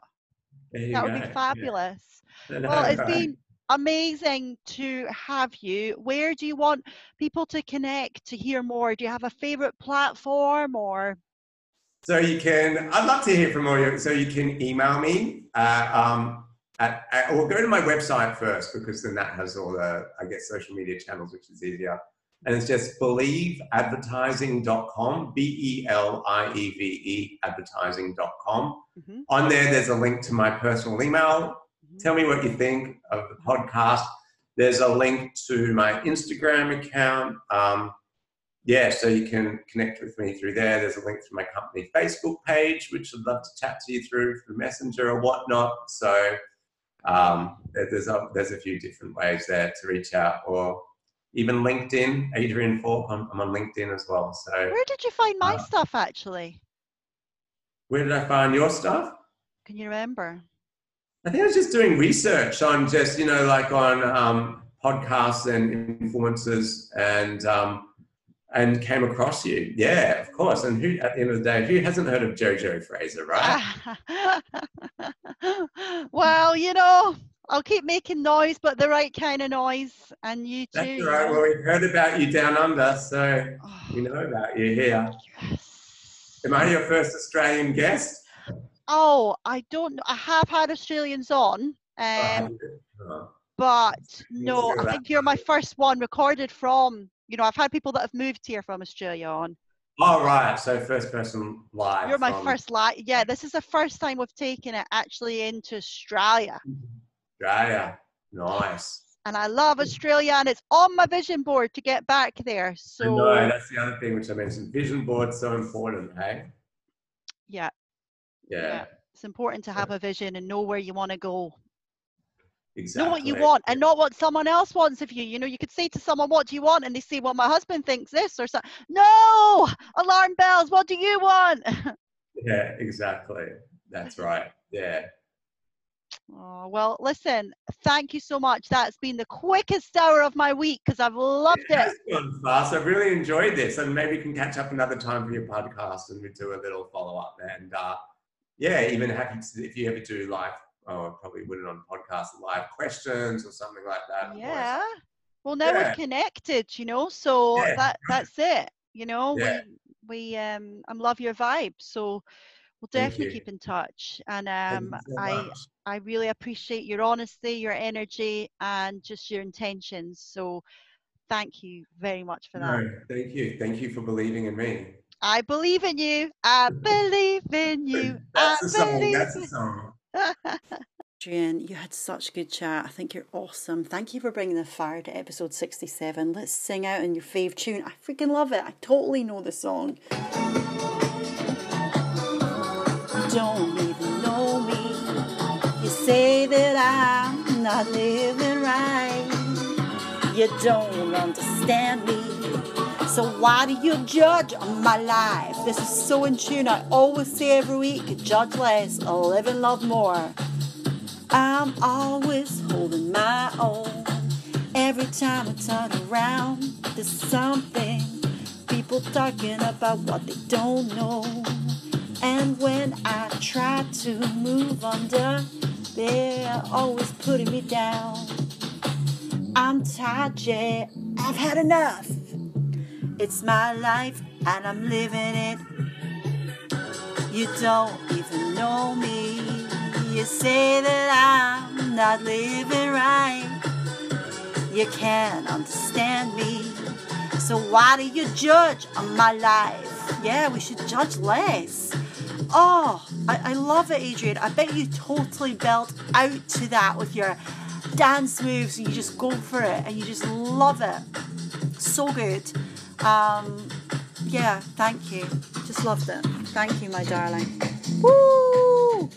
That would go. be Yeah. fabulous. Know, Well, it's been amazing to have you. Where do you want people to connect to hear more? Do you have a favorite platform or? So you can, I'd love to hear from all you. So you can email me uh, um, at, at, or go to my website first because then that has all the, I guess, social media channels, which is easier. And it's just believeadvertising.com, B E L I E V E advertising.com. Mhm, On there, there's a link to my personal email. mhm. Tell me what you think of the podcast. There's a link to my Instagram account. Um, yeah, so you can connect with me through there. There's a link to my company Facebook page, which I'd love to chat to you through through Messenger or whatnot. So um, there's a, there's a few different ways there to reach out, or even LinkedIn. Adrian Falk, I'm, I'm on LinkedIn as well. So Where did you find my Uh, stuff actually? where did I find your stuff? Can you remember? I think I was just doing research on just, you know, like on um, podcasts and influencers and um, and came across you. Yeah, of course. And who at the end of the day, who hasn't heard of Jojo Fraser, right? well, you know, I'll keep making noise, but the right kind of noise. And you too. That's all right. Well, we've heard about you down under, so Oh, we know about you here. yes. Am I your first Australian guest? Oh, I don't know. I have had Australians on, um, Oh, but no, I think you're my first one recorded from. You know, I've had people that have moved here from Australia on. Oh, right. So first person live. You're my from first live. Yeah, this is the first time we've taken it actually into Australia, Australia. Nice. and I love Australia, and it's on my vision board to get back there. So know, that's the other thing which I mentioned. Vision board's so important, hey? yeah, Yeah, Yeah. it's important to have a vision and know where you want to go. Exactly. know what you want and not what someone else wants of you. You know, you could say to someone, What do you want? And they say, Well, my husband thinks this or something. No, alarm bells, what do you want? Yeah, exactly. That's right. Yeah. Oh, well, listen, thank you so much. That's been the quickest hour of my week because I've loved It it. has gone fast. I've really enjoyed this, and maybe we can catch up another time for your podcast, and we do a little follow up. And uh, yeah, even happy if you ever do live. Oh, I probably wouldn't on podcast live questions or something like that. Yeah. Well, now Yeah. we're connected, you know, so Yeah, that that's it. You know, Yeah. we we um I love your vibe. So we'll definitely keep in touch. And um so I. I really appreciate your honesty, your energy, and just your intentions. So thank you very much for that. No, thank you. Thank you for believing in me. I believe in you. I believe in you. That's I the song. That's in- the song. Adrian, you had such good chat. I think you're awesome. Thank you for bringing the fire to episode 67. Let's sing out in your fave tune. I freaking love it. I totally know the song. You don't even know me. You say that I'm not living right. You don't understand me. So why do you judge my life? This is so in tune. I always say every week, judge less, live and love more. I'm always holding my own. Every time I turn around, there's something. People talking about what they don't know. And when I try to move under, they're always putting me down. I'm tired, yeah, I've had enough. It's my life and I'm living it. You don't even know me. You say that I'm not living right. You can't understand me. So why do you judge on my life? Yeah, we should judge less. Oh, I, I love it, Adrian. I bet you totally belt out to that with your dance moves and you just go for it and you just love it. So good. Um, yeah, thank you. Just love them. Thank you, my darling. Woo!